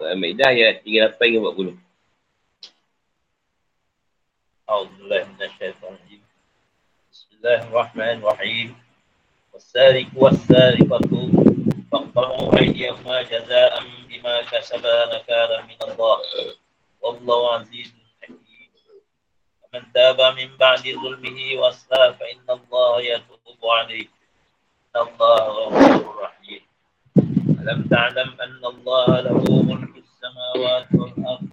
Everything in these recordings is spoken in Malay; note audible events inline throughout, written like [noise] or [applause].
Al-Ma'idah ayat 38 hingga 40. A'udzubillahiminasyaitanirrajim. Bismillahirrahmanirrahim. والسارق والسارقة فاقطعوا أيديهما جزاء بما كسبا نكالا من الله والله عزيز حكيم ومن تاب من بعد ظلمه وأصلح فإن الله يتوب عليه إن الله غفور رحيم ألم تعلم أن الله له ملك السماوات والأرض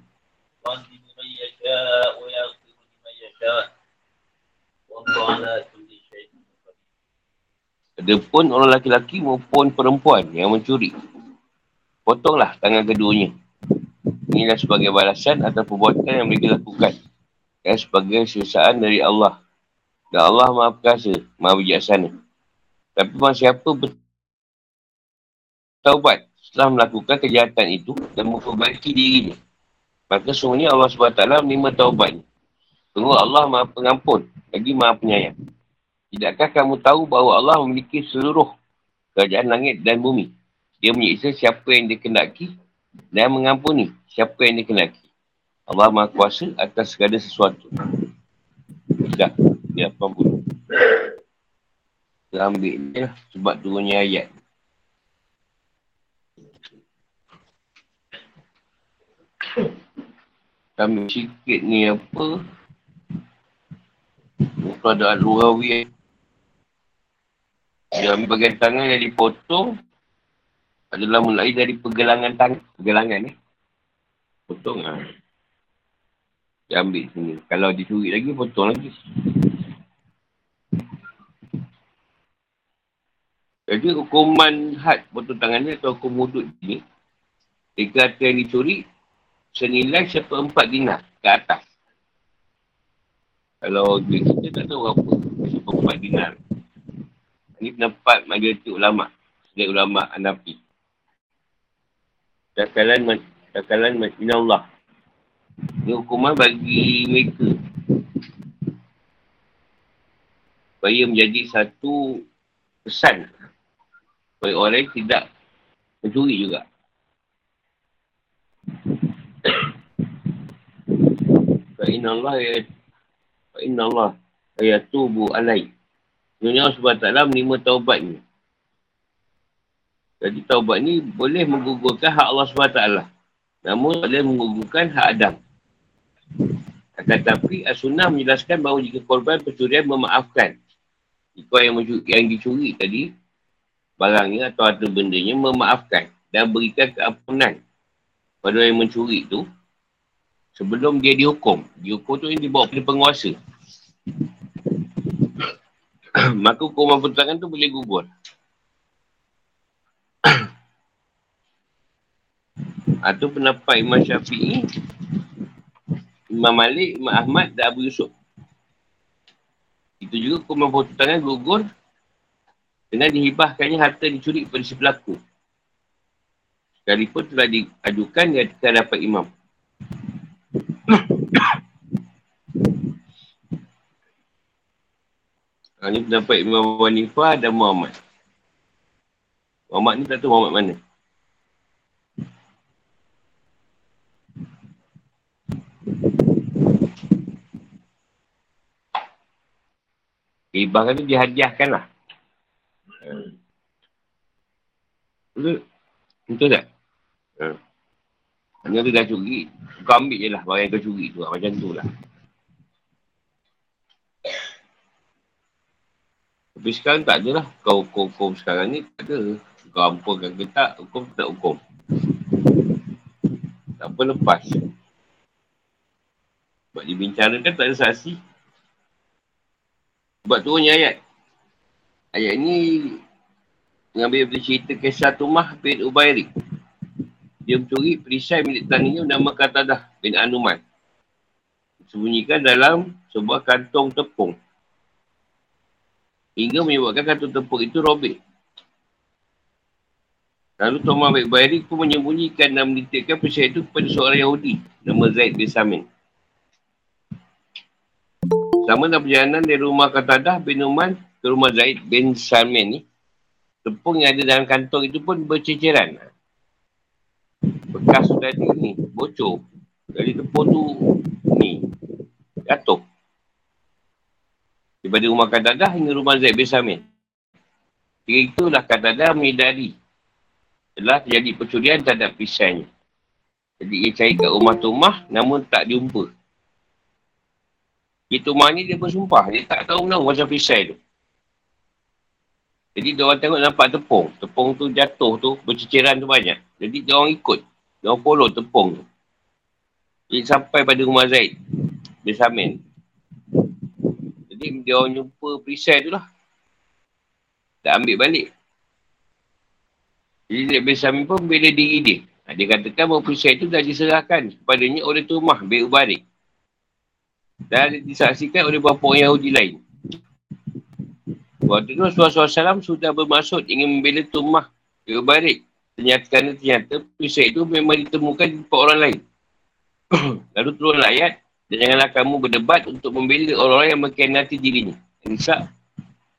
يعذب من يشاء ويغفر لمن يشاء والله على كل شيء Ada pun orang laki-laki maupun perempuan yang mencuri. Potonglah tangan keduanya. Inilah sebagai balasan atas perbuatan yang mereka lakukan. Dan sebagai sesaan dari Allah. Dan Allah maha perkasa, maha bijaksana. Tapi siapa bertaubat setelah melakukan kejahatan itu dan memperbaiki dirinya. Maka semuanya Allah SWT menerima taubatnya. Tunggu Allah maha pengampun, lagi maha penyayang. Tidakkah kamu tahu bahawa Allah memiliki seluruh kerajaan langit dan bumi? Dia menyiksa siapa yang dikenaki dan mengampuni siapa yang dikenaki. Allah Maha Kuasa atas segala sesuatu. Sudah, dia 80. Kita ambil ni lah sebab turunnya ayat. Kami sikit ni apa? Kalau ada al-Urawi dia ambil bagian tangan yang dipotong adalah mulai dari pergelangan tangan. Pergelangan eh. Potong lah. Dia ambil sini. Kalau dicuri lagi, potong lagi. Jadi hukuman had potong tangan ni atau hukum hudud ni, harta yang dicuri, senilai seperempat dinar ke atas. Kalau kita tak tahu apa, seperempat dinar. Ini pendapat majoriti ulama. Sedek ulama Anafi. Takalan takalan Masjid Allah. Ini hukuman bagi mereka. Supaya menjadi satu pesan. Supaya orang tidak mencuri juga. Fa'inna Allah ya Fa'inna Allah Ayatubu alaih Sebenarnya Allah SWT menerima taubatnya. Jadi taubat ni boleh menggugurkan hak Allah SWT. Namun boleh menggugurkan hak Adam. Tetapi As-Sunnah menjelaskan bahawa jika korban pencurian memaafkan. Jika yang, mencuri, yang dicuri tadi, barangnya atau harta bendanya memaafkan dan berikan keampunan pada yang mencuri itu sebelum dia dihukum. Dihukum tu yang dibawa oleh penguasa. [clears throat] maka hukuman pertangan tu boleh gugur. [clears throat] Itu pendapat Imam Syafi'i, Imam Malik, Imam Ahmad dan Abu Yusuf. Itu juga hukuman pertangan gugur dengan dihibahkannya harta dicuri pada si pelaku. Sekalipun telah diajukan di hadapan imam. Ha, ni pendapat Imam Abu Hanifah dan Muhammad. Muhammad ni tak tahu Muhammad mana. Ibah tu dihadiahkan lah. Betul? Betul tak? Hanya tu dah curi. Kau ambil je lah barang yang kau curi tu. Macam tu lah. Tapi sekarang tak ada lah. Kau hukum-hukum sekarang ni tak ada. Kau ampunkan ke tak, hukum tak hukum. Tak apa lepas. Sebab dibincangkan tak ada saksi. Sebab turunnya ayat. Ayat ni mengambil dari cerita kisah Tumah bin Ubairi. Dia mencuri perisai milik taninya nama Katadah bin Anuman. Sembunyikan dalam sebuah kantong tepung hingga menyebabkan kartu tepuk itu robek. Lalu Tuan Baik Bayari pun menyembunyikan dan menitipkan perisai itu kepada seorang Yahudi nama Zaid bin Samin. Sama dalam perjalanan dari rumah Katadah bin Uman ke rumah Zaid bin Samin ni, tepung yang ada dalam kantong itu pun berceceran. kas tadi ni bocor. Jadi tepung tu ni jatuh. Daripada rumah Kadadah hingga rumah Zaid bin Samir. Ketika itulah Kadadah menyedari telah terjadi pencurian terhadap pisainya. Jadi ia cari kat rumah rumah namun tak jumpa. Itu rumah ni dia bersumpah. Dia tak tahu mana macam pisai tu. Jadi dia orang tengok nampak tepung. Tepung tu jatuh tu, berceceran tu banyak. Jadi dia orang ikut. Dia orang follow tepung tu. Jadi sampai pada rumah Zaid. Dia samin. Jadi dia orang jumpa perisai tu lah. Tak ambil balik. Jadi Zaid bin pun bela diri dia. Ha, dia katakan bahawa perisai tu dah diserahkan kepadanya oleh Tumah bin Ubarik. Dan disaksikan oleh beberapa orang Yahudi lain. Waktu itu Rasulullah SAW sudah bermaksud ingin membela Tumah ke balik. Ternyata ternyata pisau itu memang ditemukan di tempat orang lain. [coughs] Lalu turun ayat dan janganlah kamu berdebat untuk membela orang-orang yang mengkhianati dirinya. Nisa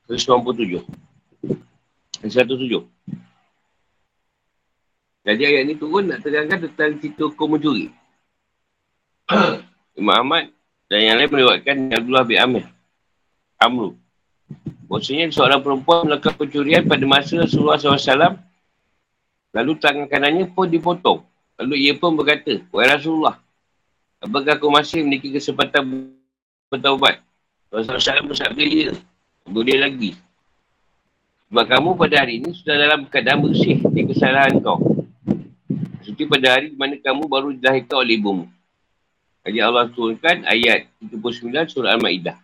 197. Nisa 107. Jadi ayat ni turun nak terangkan tentang cerita hukum mencuri. [coughs] Imam Ahmad dan yang lain melewatkan Abdullah bin Amir. Amru. Maksudnya seorang perempuan melakukan pencurian pada masa Rasulullah SAW. Lalu tangan kanannya pun dipotong. Lalu ia pun berkata, Wahai Rasulullah, apakah aku masih memiliki kesempatan bertaubat? Rasulullah SAW bersabda, ya. Boleh lagi. Sebab kamu pada hari ini sudah dalam keadaan bersih di kesalahan kau. Seperti pada hari mana kamu baru dilahirkan oleh ibumu. Jadi Allah turunkan ayat 79 surah Al-Ma'idah.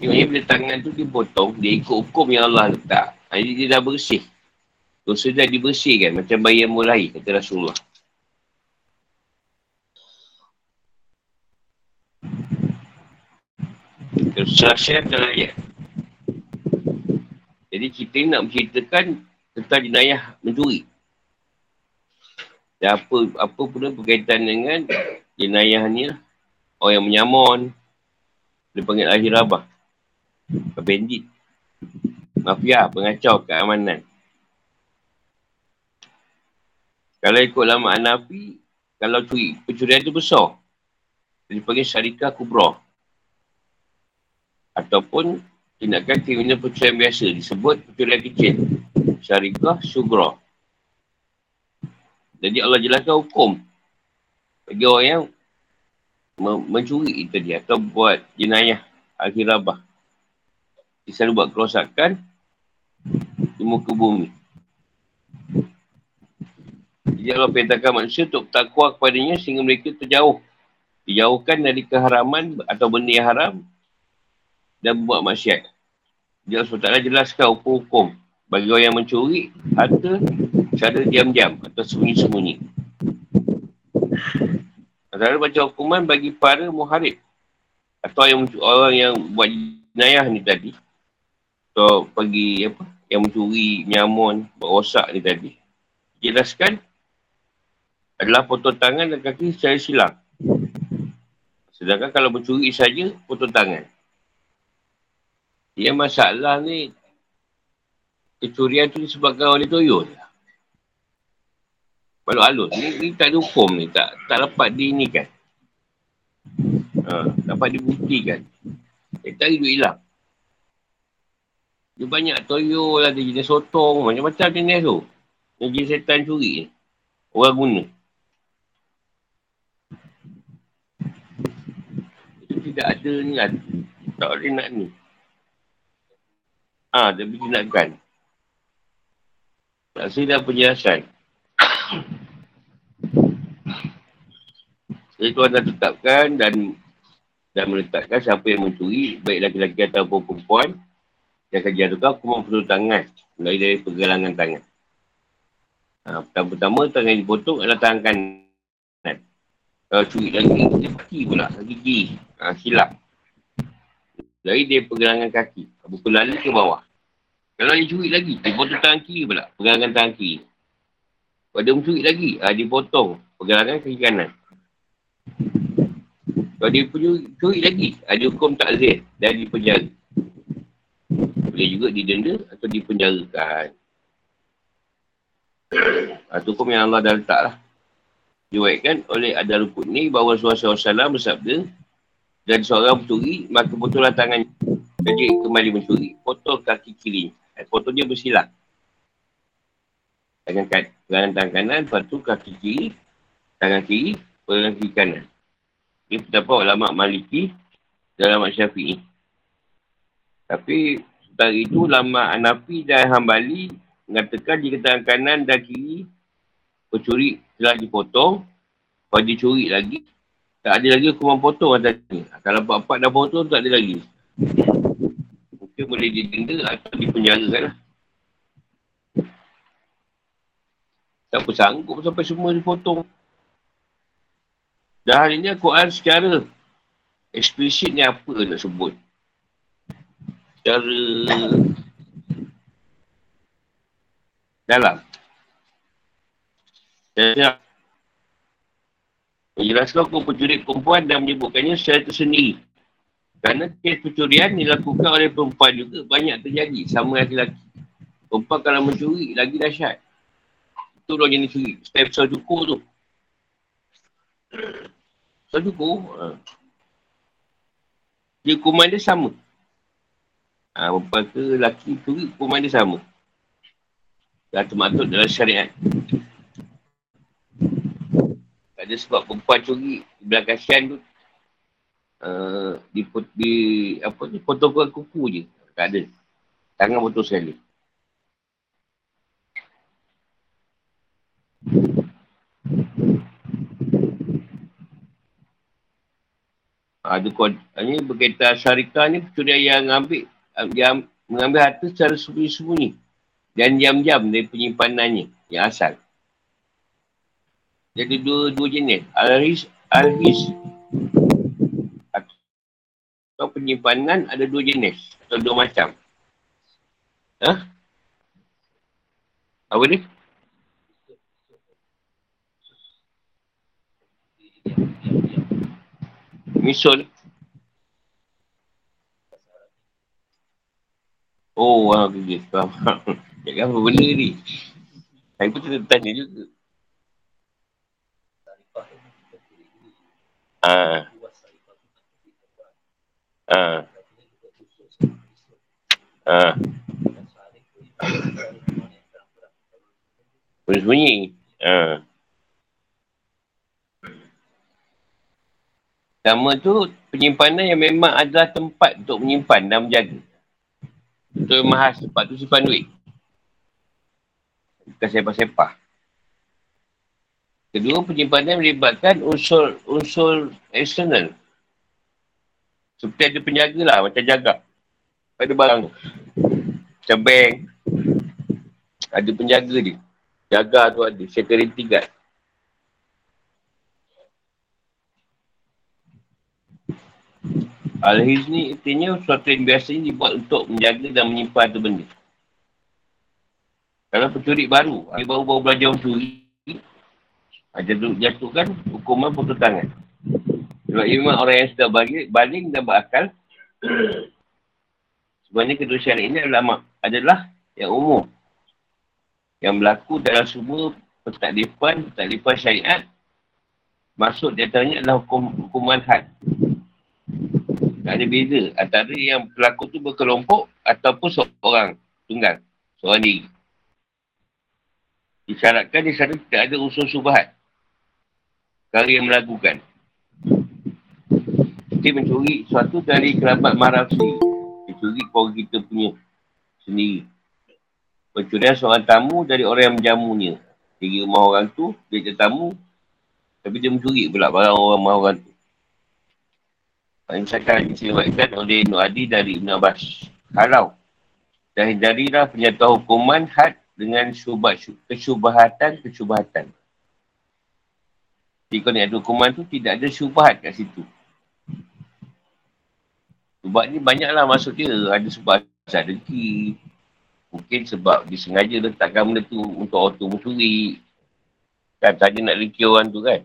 Maksudnya bila tangan tu dipotong, dia ikut hukum yang Allah letak. Jadi dia dah bersih. Dosa dah dibersihkan macam bayi yang mulai, kata Rasulullah. Share dalam ayat. Jadi kita nak menceritakan tentang jenayah mencuri. Dan apa, apa pun berkaitan dengan jenayah ni lah. Orang yang menyamun. Dia panggil akhir abah bandit, mafia, pengacau keamanan. Kalau ikut lama Anafi, kalau curi, pencurian itu besar. Dia panggil syarikah kubra. Ataupun tindakan kriminal pencurian biasa disebut pencurian kecil. Syarikah sugra. Jadi Allah jelaskan hukum bagi orang yang mencuri itu dia atau buat jenayah akhirabah. Dia selalu buat kerosakan di muka bumi. Jadi Allah perintahkan manusia untuk takwa kepadanya sehingga mereka terjauh. Dijauhkan dari keharaman atau benda yang haram dan buat maksiat. Dia SWT jelaskan hukum-hukum bagi orang yang mencuri harta secara diam-diam atau sembunyi-sembunyi. Antara baca hukuman bagi para muharib atau yang orang yang buat jenayah ni tadi atau pergi apa yang mencuri nyamun rosak ni tadi jelaskan adalah potong tangan dan kaki secara silang. Sedangkan kalau mencuri saja potong tangan. Dia masalah ni kecurian tu disebabkan oleh toyol kalau alus ni, ni tak ada hukum ni. Tak tak dapat di ni kan ha, dapat dibuktikan. Eh tak hidup hilang. Dia banyak toyo lah, dia jenis sotong, macam-macam jenis tu. Yang jenis setan curi ni. Orang guna. Tidak ada ni lah. Tak boleh nak ni. Ah, ha, tapi tindakan. Tak silap penjelasan. Jadi tuan dah tetapkan dan dan meletakkan siapa yang mencuri, baik laki-laki ataupun perempuan, yang akan jatuhkan hukuman potong tangan mulai dari pergelangan tangan. Ha, pertama-tama tangan yang dipotong adalah tangan kanan. Kalau curi lagi, dia kaki pula, gigi. Ha, silap. Dari dia pergelangan kaki. Buku lalu ke bawah. Kalau dia curi lagi, dia potong tangan kiri pula. Pergelangan tangan kiri. Kalau dia mencuri lagi, ha, dia potong pergelangan kaki kanan. Kalau dia curi lagi, ada hukum takzir dan dipenjara boleh juga didenda atau dipenjarakan. Itu hukum yang Allah dah letak lah. Diwaikan oleh ada rukun ni bahawa Rasulullah SAW bersabda dan seorang mencuri, maka potonglah tangan jadi kembali mencuri, potong kaki kiri. Eh, potong dia bersilang. Tangan, tangan, tangan kanan, lepas tu kaki kiri, tangan kiri, tangan kiri kanan. Ini pendapat ulama Maliki dan ulama Syafi'i. Tapi setelah itu ulama Anafi dan Hambali mengatakan jika tangan kanan dan kiri pencuri telah dipotong, kalau dicuri lagi, tak ada lagi hukuman potong atas ni. Kalau empat-empat dah potong, tak ada lagi. Mungkin boleh didenda atau dipenjarakan lah. Tak bersanggup sampai semua dipotong. Dan hari ni Quran secara eksplisit ni apa nak sebut? Secara dalam. Saya menjelaskan hukum pencuri perempuan dan menyebutkannya secara tersendiri. Kerana kes pencurian dilakukan oleh perempuan juga banyak terjadi sama laki-laki. Perempuan kalau mencuri lagi dahsyat. Itu orang jenis curi. Step cukup tu. Tak cukup. Ha. Dia hukuman dia sama. Ha, perempuan ke lelaki tu hukuman dia sama. Dah termaktub dalam syariat. Ada sebab perempuan curi belah kasihan tu. Uh, di, di, apa ni, potong kuku je. Tak ada. Tangan potong sekali. Ada kod, ini berkaitan syarikat ni pencurian yang ambil yang mengambil harta secara sembunyi-sembunyi dan diam-diam dari penyimpanannya yang asal. Jadi dua dua jenis. Al-His, Al-His atau penyimpanan ada dua jenis atau dua macam. Ha? Apa ni? Misul. Oh, wow, okay, faham. Cakap apa benda ni? Saya pun tanya juga. Ah. Ah. Ah. Bunyi-bunyi. Ah. Nama tu penyimpanan yang memang adalah tempat untuk menyimpan dan menjaga. Untuk mahas tempat tu simpan duit. Bukan sepah-sepah. Kedua, penyimpanan melibatkan unsur unsur eksternal. Seperti ada penjaga lah, macam jaga. Pada barang. Macam bank. Ada penjaga dia. Jaga tu ada. Security guard. Al-Hiz ni artinya sesuatu yang biasanya dibuat untuk menjaga dan menyimpan tu benda. Kalau pencuri baru, dia baru-baru belajar mencuri, ada jatuhkan hukuman putus tangan. Sebab memang orang yang sudah balik, baling dan berakal, sebenarnya kedua syariat ini adalah, adalah yang umum. Yang berlaku dalam semua pentaklifan, pentaklifan syariat, masuk di antaranya adalah hukum, hukuman had. Tak ada beza antara yang pelaku tu berkelompok ataupun seorang tunggal. Seorang diri. Disyaratkan di sana tidak ada unsur subahat. Perkara yang melakukan. Kita mencuri sesuatu dari kerabat marah sendiri. Dia curi keluarga kita punya sendiri. Pencurian seorang tamu dari orang yang menjamunya. Pergi rumah orang tu, dia tetamu. Tapi dia mencuri pula barang orang rumah orang tu. Misalkan disebutkan oleh Ibn Adi dari Ibn Abbas. Halau. Dan hindarilah penyatuan hukuman had dengan syubat, kesyubahatan, kesyubahatan. Jadi kalau ada hukuman tu tidak ada syubahat kat situ. Syubat ni banyaklah maksud dia. Ada sebab asal dengki. Mungkin sebab disengaja letakkan benda tu untuk auto mencuri. Kan saja nak dengki orang tu kan.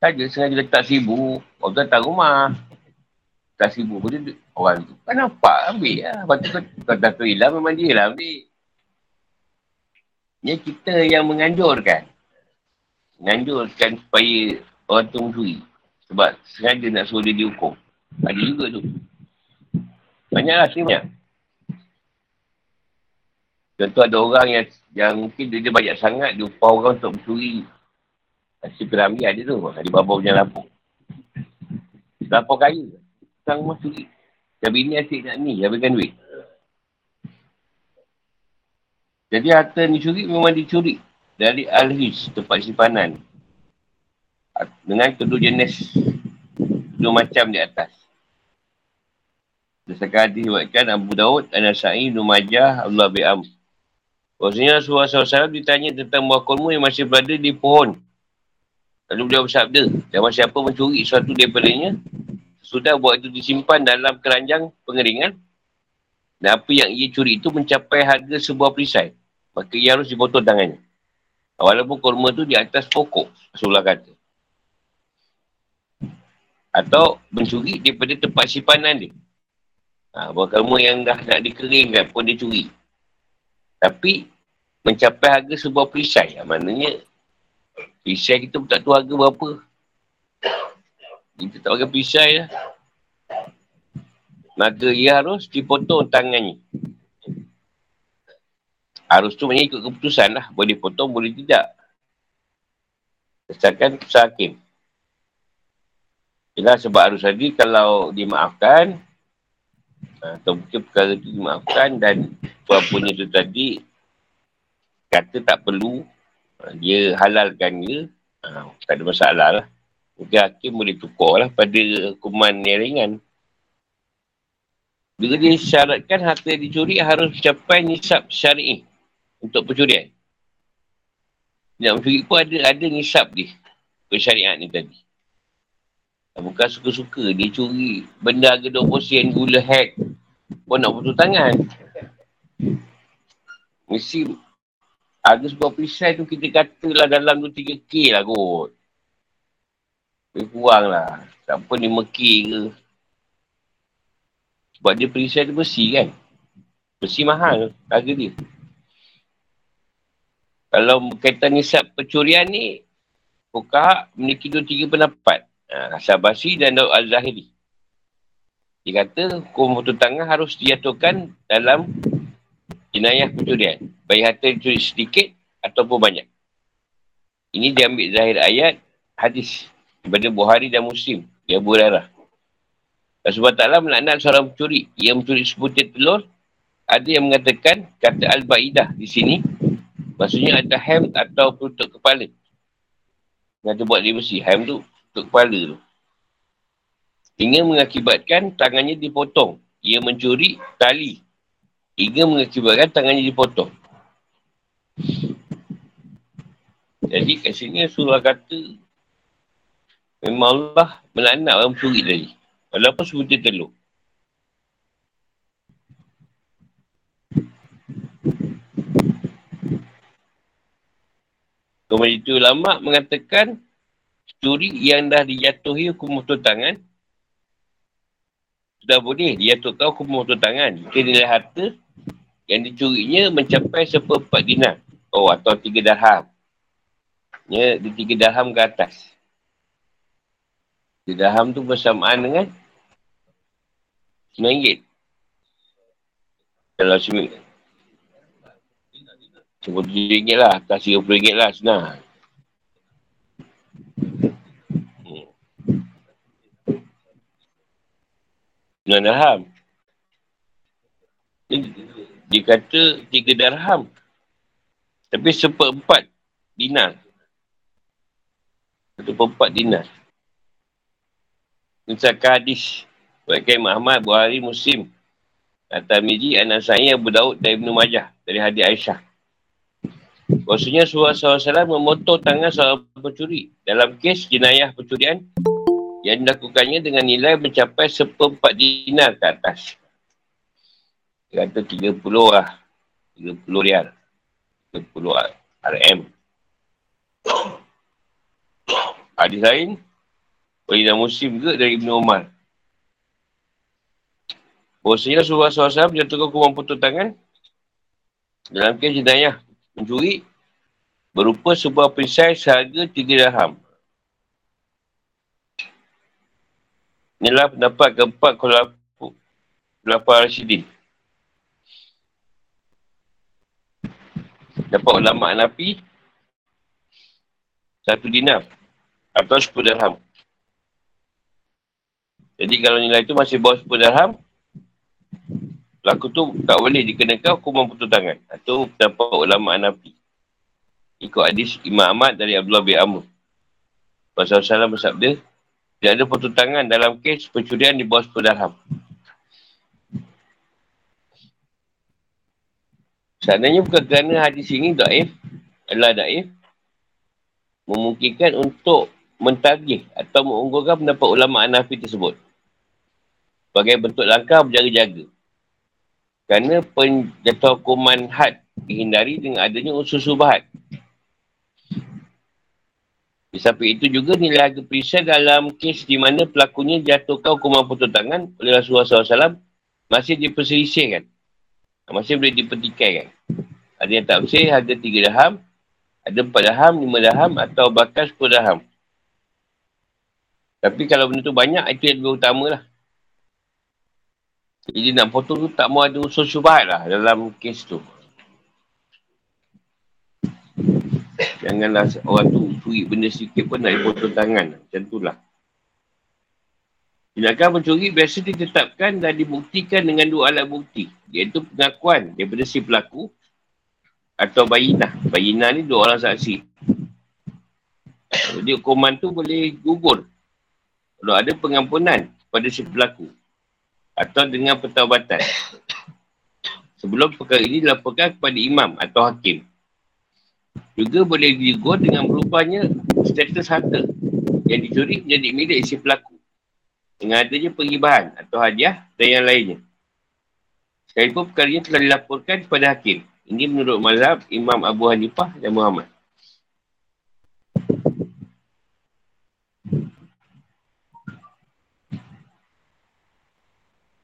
Saja sengaja letak sibuk. Orang datang rumah. Letak sibuk pun dia, orang tu. Kan nampak ambil lah. Lepas tu kau, dah tu hilang memang dia lah ambil. Ini kita yang menganjurkan. Menganjurkan supaya orang tu mencuri. Sebab sengaja nak suruh dia dihukum. Ada juga tu. Banyaklah sini banyak. Contoh ada orang yang yang mungkin dia, dia banyak sangat, dia upah orang untuk mencuri. Si piramid ada tu. Di bawah punya lampu. Lampu kaya. Sang rumah curi. Yang bini asyik nak ni, habiskan duit. Jadi harta ni curi memang dicuri dari al-his, tempat simpanan. Dengan kedua jenis, kedua macam di atas. Berdasarkan hadis buatkan Abu Daud, Anasai, Numajah, Allah Bi'am. Maksudnya Rasulullah SAW ditanya tentang buah kurma yang masih berada di pohon. Lalu beliau bersabda, zaman siapa mencuri sesuatu daripadanya, sudah buat itu disimpan dalam keranjang pengeringan, dan apa yang ia curi itu mencapai harga sebuah perisai, maka ia harus dipotong tangannya. Walaupun kurma itu di atas pokok, Rasulullah kata. Atau mencuri daripada tempat simpanan dia. Ha, buah kurma yang dah nak dikeringkan pun dia curi. Tapi, mencapai harga sebuah perisai. Ha, maknanya, perisai kita pun tak tahu harga berapa. Kita tak pakai pisai lah. Maka ia harus dipotong tangannya. Harus tu maknanya ikut keputusan lah. Boleh potong, boleh tidak. Kesakan keputusan hakim. Ialah sebab harus tadi kalau dimaafkan, atau mungkin perkara itu dimaafkan dan puan-punya tu tadi kata tak perlu, dia halalkan dia, tak ada masalah lah. Mungkin hakim boleh tukar lah pada hukuman yang ringan. Bila dia syaratkan harta yang dicuri harus capai nisab syari'i untuk pencurian. Nak mencuri pun ada ada nisab dia. Persyariat ni tadi. Bukan suka-suka dia curi benda harga 20 sen gula hack pun nak putus tangan. Mesti harga sebuah perisai tu kita katalah dalam 2-3K lah kot. Lebih kurang lah. Tak pun 5K ke. Sebab dia perisai tu besi kan. Besi mahal harga dia. Kalau berkaitan nisab pencurian ni, Fukah memiliki dua tiga pendapat. Ha, Basi dan Daud Al-Zahiri. Dia kata hukum potong tangan harus diaturkan dalam jenayah pencurian. Baik harta dicuri sedikit ataupun banyak. Ini diambil zahir ayat hadis daripada Buhari dan Muslim. Dia Abu Hurairah. Rasulullah Ta'ala melaknat seorang pencuri. Ia mencuri sebutir telur. Ada yang mengatakan kata Al-Ba'idah di sini. Maksudnya ada hem atau tutup kepala. Yang tu buat dia bersih. Hem tu tutup kepala tu. Hingga mengakibatkan tangannya dipotong. Ia mencuri tali. Hingga mengakibatkan tangannya dipotong. Jadi kat sini surah kata Memang Allah melaknat orang mencuri tadi. Walaupun sebutir telur. Kemudian itu ulama mengatakan curi yang dah dijatuhi hukum potong tangan sudah boleh dijatuhkan hukum potong tangan jika nilai harta yang dicurinya mencapai seperempat dinar oh atau tiga darham ya, di tiga darham ke atas Dirham tu bersamaan dengan RM9. Kalau RM9. RM10 lah. Atas RM30 lah senang. Sembilan darham. Dia, dia kata tiga darham. Tapi seperempat dinar. Seperempat dinar. Misalkan hadis. Buatkan Muhammad, Buhari, Muslim. At-Tamiji, An-Nasai, Abu Daud dan Ibn Majah. Dari hadis Aisyah. Maksudnya Surah SAW memotong tangan seorang pencuri. Dalam kes jenayah pencurian yang dilakukannya dengan nilai mencapai seperempat dinar ke atas. Kata 30 lah. 30 rial. 30 RM. Hadis lain, Walidah Muslim ke dari Ibn Umar. Bahasanya Rasulullah SAW menjatuhkan hukuman putus tangan dalam kes jenayah mencuri berupa sebuah perisai seharga tiga dirham. Inilah pendapat keempat kalau Kelapa Rashidin. Dapat ulama Nabi satu dinar atau sepuluh dirham. Jadi kalau nilai tu masih bawah sepuluh dirham, pelaku tu tak boleh dikenakan hukuman putus tangan. Itu pendapat ulama Nabi. Ikut hadis Imam Ahmad dari Abdullah bin Amr. Rasulullah SAW bersabda, tidak ada putus tangan dalam kes pencurian di bawah sepuluh dirham. Seandainya bukan kerana hadis ini daif, adalah daif, memungkinkan untuk mentagih atau mengunggulkan pendapat ulama Hanafi tersebut. Sebagai bentuk langkah berjaga-jaga. Kerana penjatuh hukuman had dihindari dengan adanya unsur subahat. Di samping itu juga nilai harga perisai dalam kes di mana pelakunya jatuhkan hukuman putus tangan oleh Rasulullah SAW masih diperselisihkan. Masih boleh dipertikaikan. Ada yang tak bersih, harga tiga dirham. Ada empat dirham, lima dirham atau bahkan sepuluh dirham. Tapi kalau benda tu banyak, itu yang lebih utama lah. Jadi nak potong tu tak mau ada unsur syubahat lah dalam kes tu. Janganlah orang tu curi benda sikit pun nak dipotong tangan. Macam tu lah. Tindakan mencuri biasa ditetapkan dan dibuktikan dengan dua alat bukti. Iaitu pengakuan daripada si pelaku atau bayinah. Bayinah ni dua orang saksi. Jadi hukuman tu boleh gugur. Kalau ada pengampunan pada si pelaku. Atau dengan pertawabatan. Sebelum perkara ini dilaporkan kepada imam atau hakim. Juga boleh gugur dengan berubahnya status harta yang dicuri menjadi milik si pelaku. Dengan adanya pergibahan atau hadiah dan yang lainnya. Sekalipun perkara ini telah dilaporkan kepada hakim. Ini menurut mazhab Imam Abu Hanifah dan Muhammad.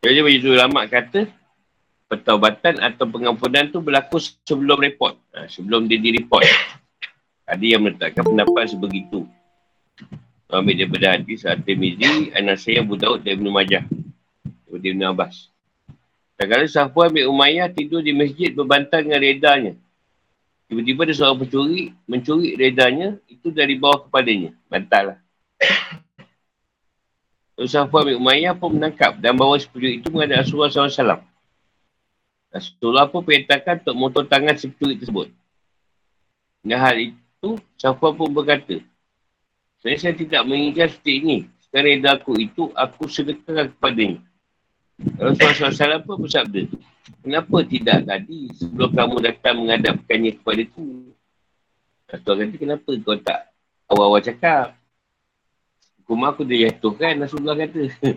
Jadi bagi ulama kata pertaubatan atau pengampunan tu berlaku sebelum report. Ha, sebelum dia direport. Ada yang meletakkan pendapat sebegitu. Ambil daripada hadis At-Tirmizi, Anasaya, Abu Daud dan Ibn Majah. Ibn Abbas. Kadang-kadang Safwan bin Umayyah tidur di masjid berbantang dengan redanya. Tiba-tiba ada seorang pencuri, mencuri redanya, itu dari bawah kepadanya. Bantal lah. Lalu Safwan bin Umayyah pun menangkap dan bawa pencuri itu menghadap Rasulullah SAW. Rasulullah pun perintahkan untuk motor tangan pencuri tersebut. Dengan hal itu, Safwan pun berkata, saya, saya tidak menginginkan seperti ini. Sekarang reda aku itu, aku sedekahkan kepadanya. Rasulullah SAW pun bersabda, kenapa tidak tadi sebelum kamu datang menghadapkannya kepada ku? Rasulullah kata, kenapa kau tak awal-awal cakap? Hukum aku dah jatuhkan, Rasulullah kata. [laughs]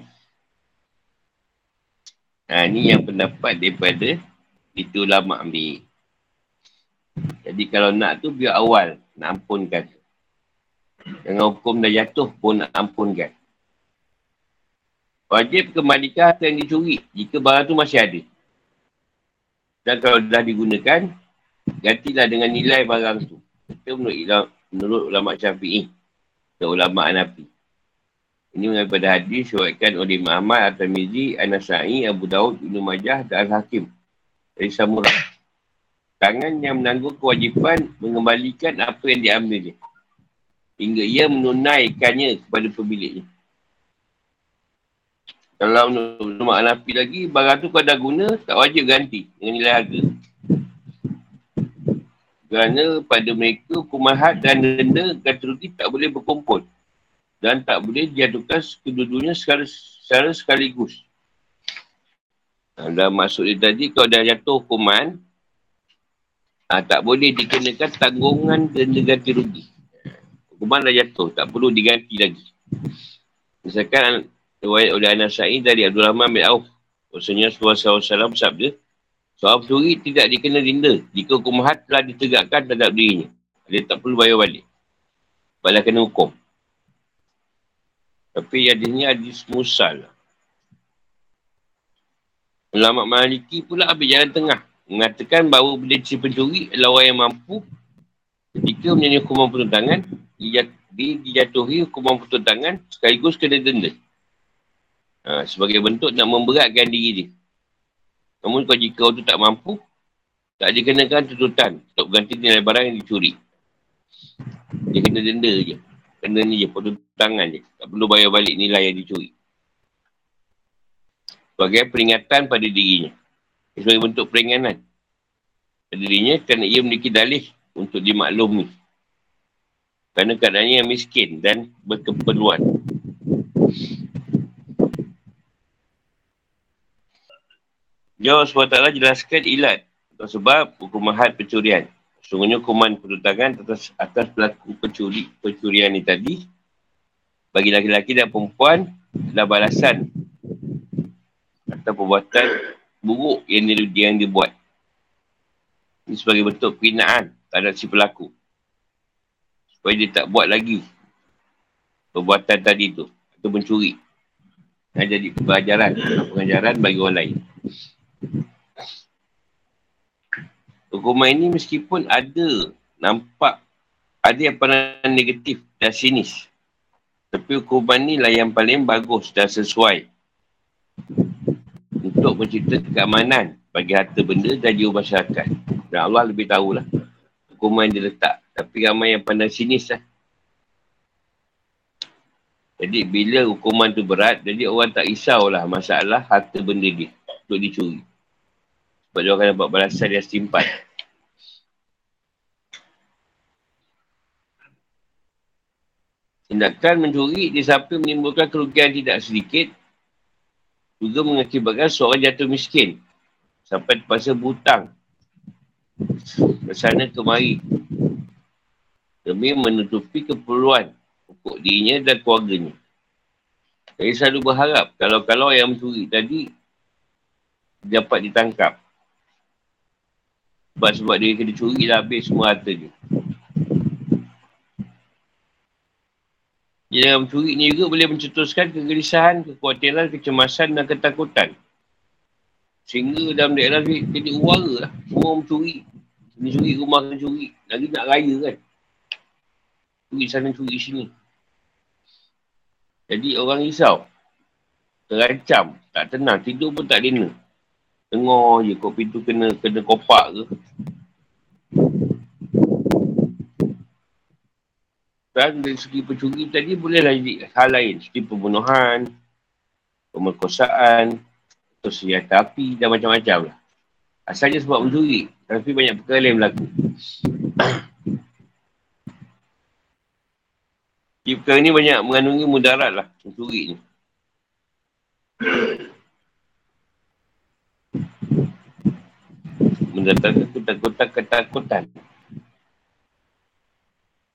ha, ni yang pendapat daripada itu lama ambil. Jadi kalau nak tu biar awal nak ampunkan. Dengan hukum dah jatuh pun nak ampunkan. Wajib kembalikan harta yang dicuri jika barang tu masih ada. Dan kalau dah digunakan, gantilah dengan nilai barang tu. Itu menurut, menurut ulama syafi'i ulama anafi. Ini mengenai pada hadis suatkan oleh Muhammad atau Mizi, Anasai, Abu Daud, Ibn Majah dan Al-Hakim dari Samurah. Tangan yang menanggung kewajipan mengembalikan apa yang diambil dia. Hingga ia menunaikannya kepada pemiliknya. Kalau nama Hanafi lagi, barang tu kau dah guna, tak wajib ganti dengan nilai harga. Kerana pada mereka, hukuman had dan denda kata rugi tak boleh berkumpul. Dan tak boleh diadukan kedua-duanya secara, secara sekaligus. Dan maksud dia tadi, kalau dah jatuh hukuman, ha, tak boleh dikenakan tanggungan denda ganti rugi. Hukuman dah jatuh, tak perlu diganti lagi. Misalkan Riwayat oleh Anas Sa'id dari Abdul Rahman bin Auf. Maksudnya Rasulullah SAW bersabda, Soal pencuri tidak dikena denda jika hukum had telah ditegakkan terhadap dirinya. Dia tak perlu bayar balik. Balas kena hukum. Tapi hadisnya hadis musal. Ulama Maliki pula ambil jalan tengah. Mengatakan bahawa benda si pencuri adalah orang yang mampu Ketika menjadi hukuman pertuntangan, dia dijatuhi hukuman pertuntangan sekaligus kena denda. Ha, sebagai bentuk nak memberatkan diri dia. Namun kalau jika orang tu tak mampu, tak dikenakan tuntutan untuk ganti nilai barang yang dicuri. Dia kena denda je. Kena ni je, pertuntangan je. Tak perlu bayar balik nilai yang dicuri. Sebagai peringatan pada dirinya. Sebagai bentuk peringanan. Pada dirinya kerana ia memiliki dalih untuk dimaklumi. Kerana keadaannya yang miskin dan berkeperluan. Jawab SWT jelaskan ilat atau sebab hukuman had pencurian. Sungguhnya hukuman peruntangan atas, atas pelaku pencuri, pencurian ini tadi bagi laki-laki dan perempuan adalah balasan atau perbuatan buruk yang dia, yang dia buat. Ini sebagai bentuk perinaan terhadap si pelaku. Supaya dia tak buat lagi perbuatan tadi tu. Atau mencuri. Yang jadi pelajaran, pengajaran bagi orang lain. Hukuman ini meskipun ada nampak ada yang pandangan negatif dan sinis. Tapi hukuman ni lah yang paling bagus dan sesuai untuk mencipta keamanan bagi harta benda dan jiwa masyarakat. Dan Allah lebih tahulah hukuman yang dia letak. Tapi ramai yang pandang sinis lah. Jadi bila hukuman tu berat, jadi orang tak risaulah masalah harta benda dia untuk dicuri. Sebab dia akan dapat balasan yang simpan. Tindakan mencuri di samping menimbulkan kerugian tidak sedikit juga mengakibatkan seorang jatuh miskin sampai terpaksa berhutang kesana kemari demi menutupi keperluan untuk dirinya dan keluarganya. Saya selalu berharap kalau-kalau yang mencuri tadi dapat ditangkap. Sebab, sebab dia kena curi dah habis semua harta dia. Dia dengan mencuri ni juga boleh mencetuskan kegelisahan, kekhawatiran, kecemasan dan ketakutan. Sehingga dalam daerah ni jadi uara lah. Semua mencuri. Kena curi rumah, kena curi. Lagi nak raya kan. Curi sana, curi sini. Jadi orang risau. Terancam. Tak tenang. Tidur pun tak lena. Tengok je kok pintu kena kena kopak ke. Dan dari segi pencuri tadi bolehlah jadi hal lain. Seperti pembunuhan, pemerkosaan, atau senjata api dan macam-macam lah. Asalnya sebab mencuri. Tapi banyak perkara lain berlaku. Jadi perkara ni banyak mengandungi mudarat lah. Mencuri ni. mendatangkan ketakutan-ketakutan.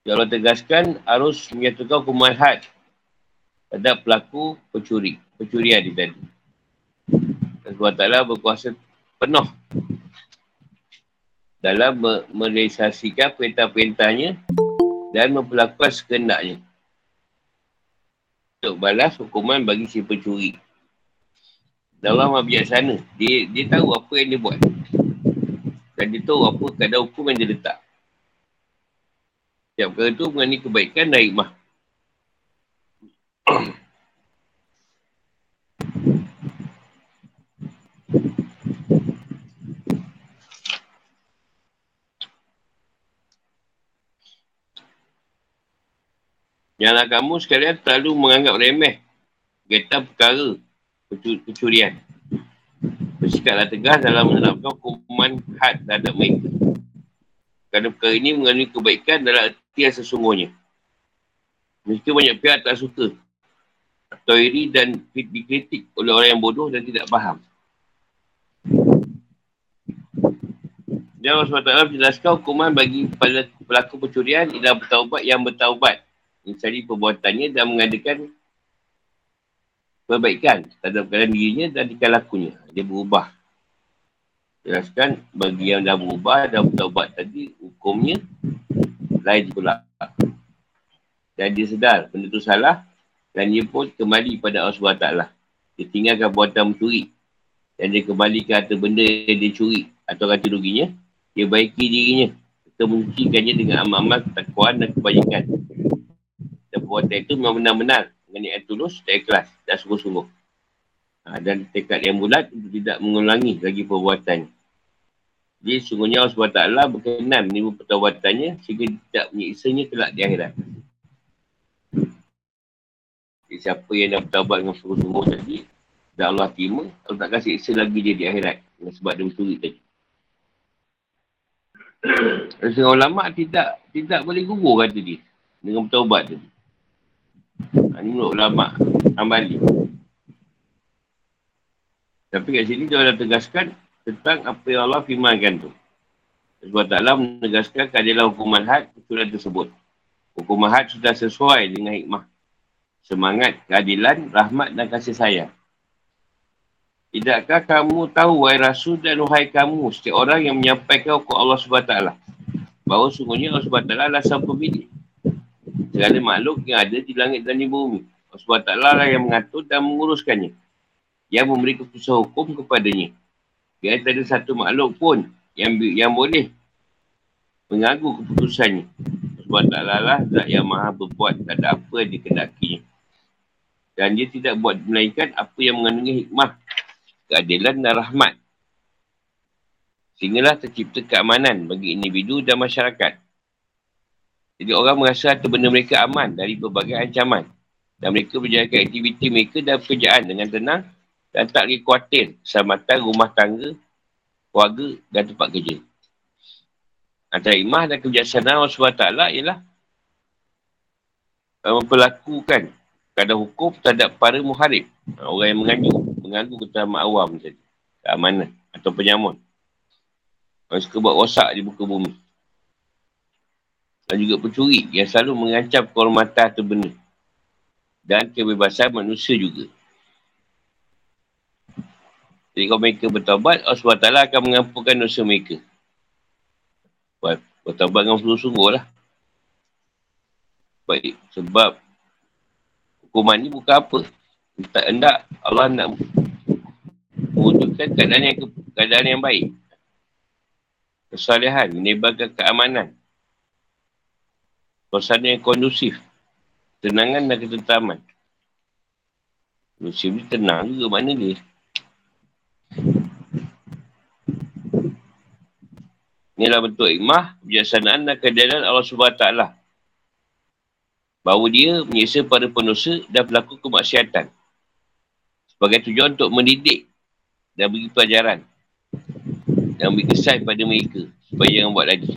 Ya Allah tegaskan harus menyatukan hukuman had pada pelaku pencuri, pencurian di tadi. Dan Allah berkuasa penuh dalam me- merealisasikan perintah-perintahnya dan memperlakukan sekendaknya untuk balas hukuman bagi si pencuri. Dan Allah maha bijaksana. Dia, dia tahu apa yang dia buat. Dan dia tahu apa kadar hukum yang dia letak. Setiap perkara tu mengenai kebaikan dan hikmah. Janganlah kamu sekalian terlalu menganggap remeh kaitan perkara pencurian. Bersikaplah tegas dalam menerapkan hukuman had terhadap mereka. Kerana perkara ini mengandungi kebaikan dalam yang sesungguhnya. Mereka banyak pihak tak suka atau iri dan dikritik oleh orang yang bodoh dan tidak faham. Dan Allah SWT menjelaskan hukuman bagi pelaku pencurian ialah bertaubat yang bertaubat. Mencari perbuatannya dan mengadakan perbaikan terhadap keadaan dirinya dan tingkah lakunya. Dia berubah. Jelaskan bagi yang dah berubah dan bertaubat tadi, hukumnya lain pula. Dan dia sedar benda tu salah dan dia pun kembali pada Allah SWT. Dia tinggalkan buatan mencuri dan dia kembali ke harta benda yang dia curi atau kata ruginya. Dia baiki dirinya serta menyucikannya dengan amal-amal ketakwaan dan kebajikan. Dan perbuatan itu memang benar-benar mengenai yang tulus dan ikhlas dan sungguh-sungguh. Ha, dan tekad yang bulat untuk tidak mengulangi lagi perbuatan. Jadi sungguhnya Allah SWT berkenan menerima pertawatannya sehingga tidak menyiksanya kelak di akhirat. Jadi, siapa yang dah bertawabat dengan sungguh-sungguh tadi, dan Allah terima, Allah tak kasih siksa lagi dia di akhirat. Sebab dia mencuri tadi. Setengah ulama tidak tidak boleh gugur kata dia. Dengan bertaubat tu. Ha, ini menurut ulama. Ambali. Tapi kat sini dia dah tegaskan tentang apa yang Allah firmankan tu. Sebab taklah menegaskan keadilan hukuman had sudah tersebut. Hukuman had sudah sesuai dengan hikmah. Semangat, keadilan, rahmat dan kasih sayang. Tidakkah kamu tahu, wahai Rasul dan wahai kamu, setiap orang yang menyampaikan hukum Allah SWT, bahawa sungguhnya Allah SWT adalah sang pemilik. Segala makhluk yang ada di langit dan di bumi. Allah SWT lah yang mengatur dan menguruskannya. Yang memberi keputusan hukum kepadanya. Biar tak ada satu makhluk pun yang yang boleh mengaku keputusannya. Allah SWT lah zat yang maha berbuat tak ada apa yang dikendakinya. Dan dia tidak buat melainkan apa yang mengandungi hikmah keadilan dan rahmat. Sehinggalah tercipta keamanan bagi individu dan masyarakat. Jadi orang merasa harta benda mereka aman dari berbagai ancaman. Dan mereka berjalankan aktiviti mereka dan pekerjaan dengan tenang dan tak lagi khawatir keselamatan rumah tangga, keluarga dan tempat kerja. Antara imah dan kebijaksanaan Allah SWT ialah memperlakukan kadar hukum terhadap para muharib. Orang yang mengandung mengganggu keutamaan awam tadi. Keamanan atau penyamun. Orang suka buat rosak di muka bumi. Dan juga pencuri yang selalu mengancam kehormatan atau benda. Dan kebebasan manusia juga. Kalau mereka bertawabat, Allah SWT akan mengampunkan dosa mereka. Buat bertawabat dengan sungguh-sungguh lah. Baik, sebab hukuman ni bukan apa. Tak hendak Allah nak mewujudkan keadaan yang, keadaan yang baik. Kesalahan, menyebabkan keamanan. Suasana yang kondusif. Tenangan dan ketentaman. Kondusif ni tenang juga mana dia. Inilah bentuk ikmah, kebijaksanaan dan keadaan Allah SWT. Bahawa dia menyiksa pada pendosa dan pelaku kemaksiatan. Sebagai tujuan untuk mendidik dan beri pelajaran dan beri kesan pada mereka supaya jangan buat lagi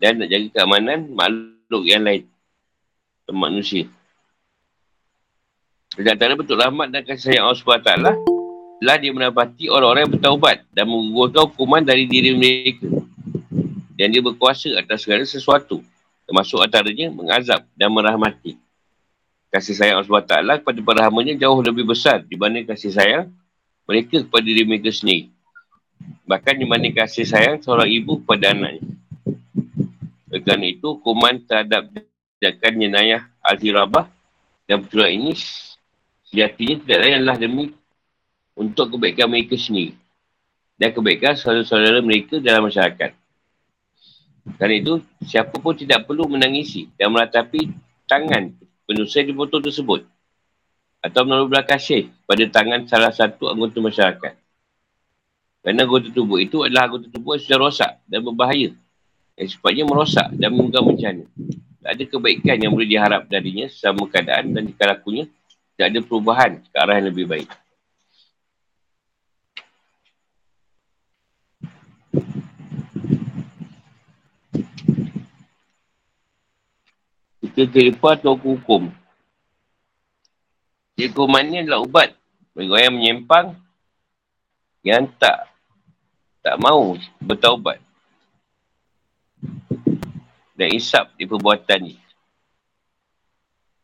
dan nak jaga keamanan makhluk yang lain manusia antara bentuk rahmat dan kasih sayang Allah SWT telah dia menapati orang-orang yang bertaubat dan menggugurkan hukuman dari diri mereka dan dia berkuasa atas segala sesuatu termasuk antaranya mengazab dan merahmati kasih sayang Allah SWT kepada para hamanya jauh lebih besar dibanding kasih sayang mereka kepada diri mereka sendiri. Bahkan di mana kasih sayang seorang ibu kepada anaknya. Kerana itu, hukuman terhadap jenayah al-hirabah dan betul ini sejatinya tidak lainlah demi untuk kebaikan mereka sendiri dan kebaikan saudara-saudara mereka dalam masyarakat. Kerana itu, siapa pun tidak perlu menangisi dan meratapi tangan penusa di botol tersebut atau menaruh belah kasih pada tangan salah satu anggota masyarakat. Kerana anggota tubuh itu adalah anggota tubuh yang sudah rosak dan berbahaya. Yang sepatutnya merosak dan mengganggu bencana. Tak ada kebaikan yang boleh diharap darinya sama keadaan dan jika lakunya tidak ada perubahan ke arah yang lebih baik. Kita terlepas atau hukum dia kuman ni adalah ubat bagi orang yang menyempang yang tak tak mau bertaubat dan isap di perbuatan ni.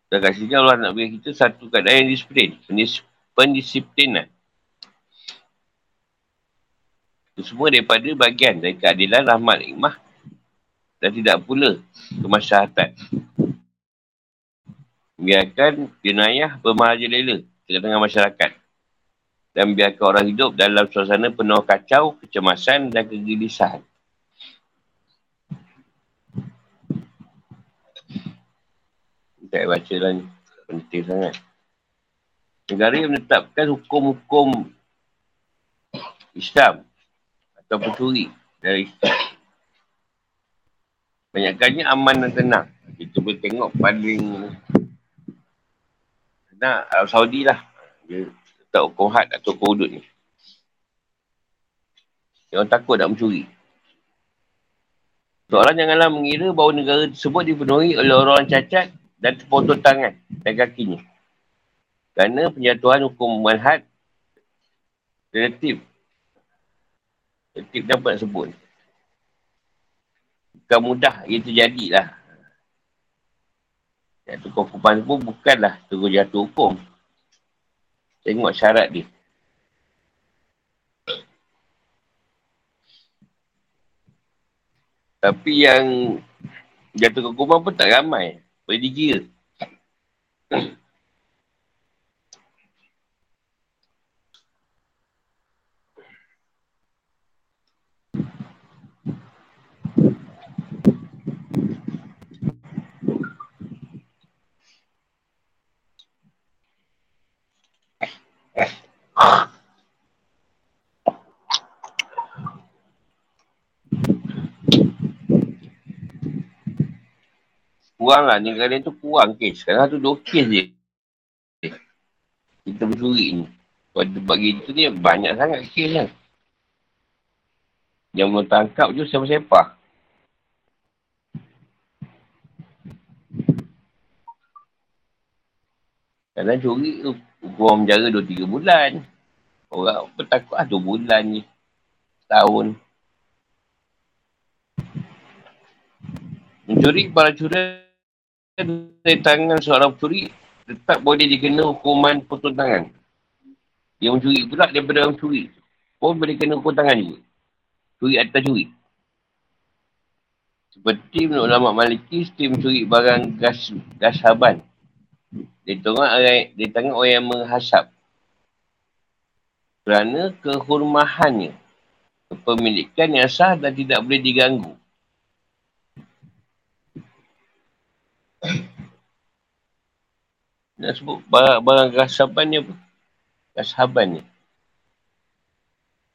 Dan kat sini Allah nak beri kita satu keadaan yang disiplin. Pendisiplinan. Itu semua daripada bagian dari keadilan, rahmat, hikmah dan tidak pula kemasyaratan biarkan jenayah bermaja lela di tengah masyarakat dan biarkan orang hidup dalam suasana penuh kacau, kecemasan dan kegelisahan. Tak baca lah ni. Penting sangat. Negara yang menetapkan hukum-hukum Islam atau pencuri dari [coughs] Islam. Banyakannya aman dan tenang. Kita boleh tengok paling nak Arab Saudi lah. Dia letak hukum had atau hudud ni. Dia orang takut nak mencuri. Seorang janganlah mengira bahawa negara tersebut dipenuhi oleh orang cacat dan terpotong tangan dan kakinya. Kerana penjatuhan hukum manhad relatif. Relatif dapat sebut. Bukan mudah ia terjadi lah. Jatuh hukuman pun bukanlah terus jatuh hukum. Tengok syarat dia. Tapi yang jatuh hukuman pun tak ramai. Boleh dikira. Kurang lah negara tu kurang kes. Sekarang tu dua kes je. Kita bercuri ni. Pada bagi tu ni banyak sangat kes lah. Yang mau tangkap je siapa-siapa. Kadang curi tu hukum menjara 2-3 bulan. Orang pun takut lah 2 bulan je. Tahun. Mencuri para curi dari tangan seorang pencuri tetap boleh dikena hukuman potong tangan. Yang mencuri pula daripada orang curi pun boleh kena hukum tangan juga. Curi atas curi. Seperti menurut ulama maliki, setiap mencuri barang gas, gas haban. Dia tengok orang, dia tengok orang yang menghasap. Kerana kehormahannya. Kepemilikan yang sah dan tidak boleh diganggu. [coughs] Nak sebut barang, barang gasaban ni apa? Ni.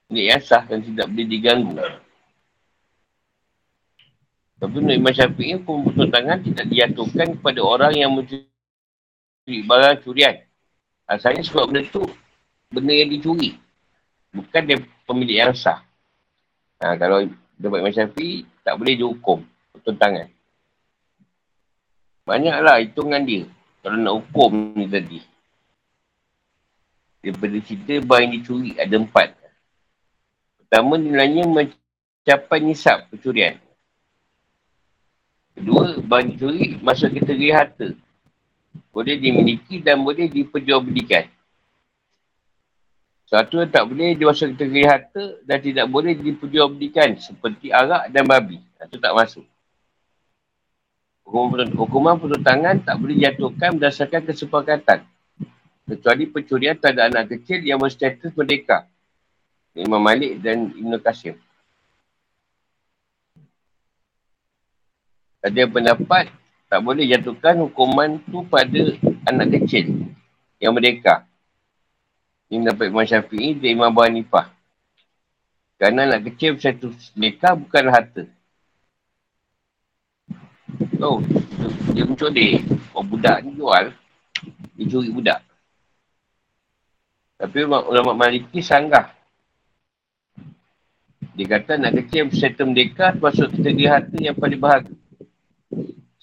Ini yang sah dan tidak boleh diganggu. Tapi menurut Imam Syafi'i pun putus tangan tidak dijatuhkan kepada orang yang mencuri barang curian. Asalnya sebab benda tu benda yang dicuri. Bukan dia pemilik yang sah. Ha, kalau dapat Imam Syafi'i tak boleh dihukum putus tangan. Banyaklah hitungan dia. Kalau nak hukum ni tadi. Daripada cerita bahan yang dicuri ada empat. Pertama nilainya mencapai nisab pencurian. Kedua, bahan dicuri masuk kategori harta. Boleh dimiliki dan boleh diperjualbelikan. Satu yang tak boleh dimasuk kategori harta dan tidak boleh diperjualbelikan seperti arak dan babi. Itu tak masuk. Hukuman, hukuman tangan tak boleh dijatuhkan berdasarkan kesepakatan. Kecuali pencurian terhadap anak kecil yang berstatus merdeka. Imam Malik dan Ibn Qasim. Ada pendapat tak boleh jatuhkan hukuman tu pada anak kecil yang merdeka. Ini dapat Imam Syafi'i dan Imam Abu Hanifah. Kerana anak kecil berstatus merdeka bukan harta. Oh, dia mencuri. Oh, budak ni jual. Dia curi budak. Tapi ulama maliki sanggah. Dia kata nak kecil serta merdeka termasuk kategori harta yang paling berharga.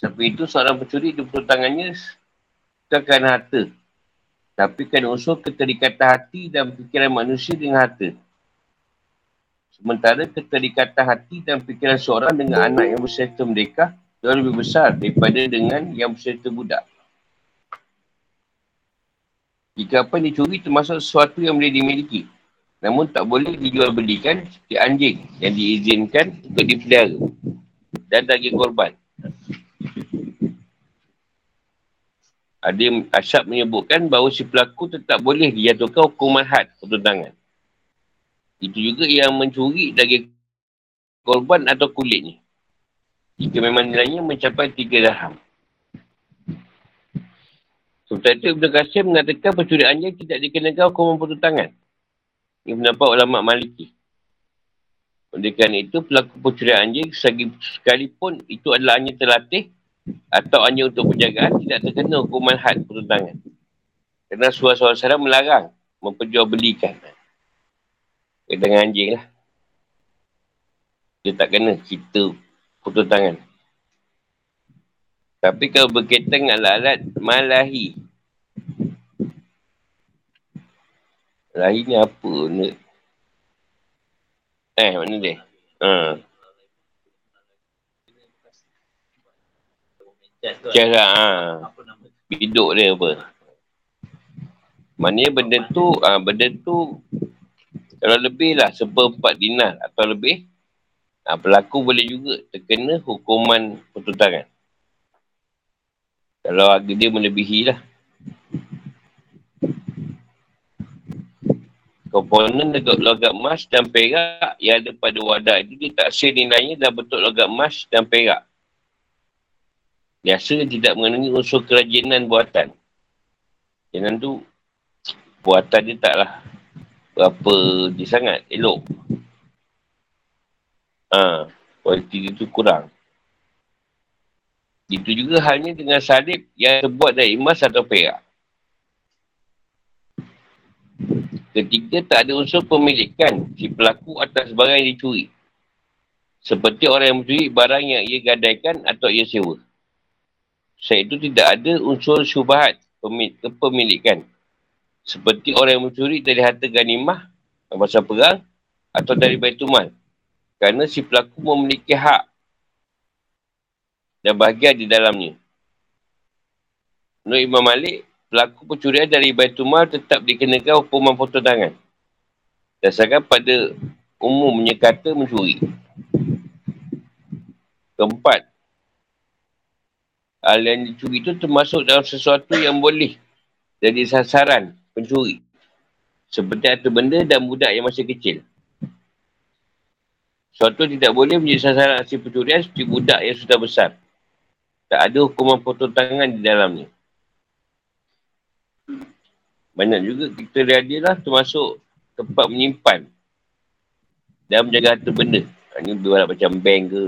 Sebab itu seorang pencuri di tangannya bukan harta. Tapi kan unsur keterikatan hati dan fikiran manusia dengan harta. Sementara keterikatan hati dan fikiran seorang dengan anak yang berserta merdeka jauh lebih besar daripada dengan yang berserta budak. Jika apa yang dicuri termasuk sesuatu yang boleh dimiliki. Namun tak boleh dijual belikan seperti anjing yang diizinkan untuk dipelihara. Dan daging korban. Ada asyap menyebutkan bahawa si pelaku tetap boleh dijatuhkan hukuman had untuk tangan. Itu juga yang mencuri daging korban atau kulitnya. Jika memang nilainya mencapai tiga dirham. Sebentar itu Ibn Qasim mengatakan pencuri anjing tidak dikenakan hukuman potong tangan. Ini pendapat ulama maliki. Oleh kerana itu, pelaku pencurian anjing sekalipun itu adalah anjing terlatih atau anjing untuk penjagaan tidak terkena hukuman had potong tangan. Kerana suara-suara salam melarang memperjualbelikan. Dengan anjing lah. Dia tak kena kita potong tangan. Tapi kalau berkaitan dengan alat-alat malahi. Malahi ni apa ni? Eh, mana dia? Ha. Cara, ha. Biduk dia apa? Maknanya benda tu, ha, benda tu kalau lebih lah seperempat dinar atau lebih, ha, pelaku boleh juga terkena hukuman pertuntangan. Kalau harga dia melebihi lah. Komponen dekat logam emas dan perak yang ada pada wadah itu dia tak share nilainya dalam bentuk logam emas dan perak. Biasa tidak mengenai unsur kerajinan buatan. Jangan tu buatan dia taklah berapa dia sangat elok. Ha, kualiti dia tu kurang. Itu juga halnya dengan salib yang terbuat dari emas atau perak. Ketika tak ada unsur pemilikan si pelaku atas barang yang dicuri. Seperti orang yang mencuri barang yang ia gadaikan atau ia sewa. Saya itu tidak ada unsur syubahat kepemilikan seperti orang yang mencuri dari harta ganimah masa perang atau dari Baitumal. Kerana si pelaku memiliki hak dan bahagian di dalamnya. Menurut Imam Malik, pelaku pencurian dari Baitumal tetap dikenakan hukuman potong tangan. Dasarkan pada umumnya kata mencuri. Keempat, hal yang dicuri itu termasuk dalam sesuatu yang boleh jadi sasaran pencuri. Seperti harta benda dan budak yang masih kecil. Suatu tidak boleh menjadi sasaran aksi pencurian seperti budak yang sudah besar. Tak ada hukuman potong tangan di dalamnya. Banyak juga kita lah termasuk tempat menyimpan dan menjaga harta benda. Ini berwarna macam bank ke,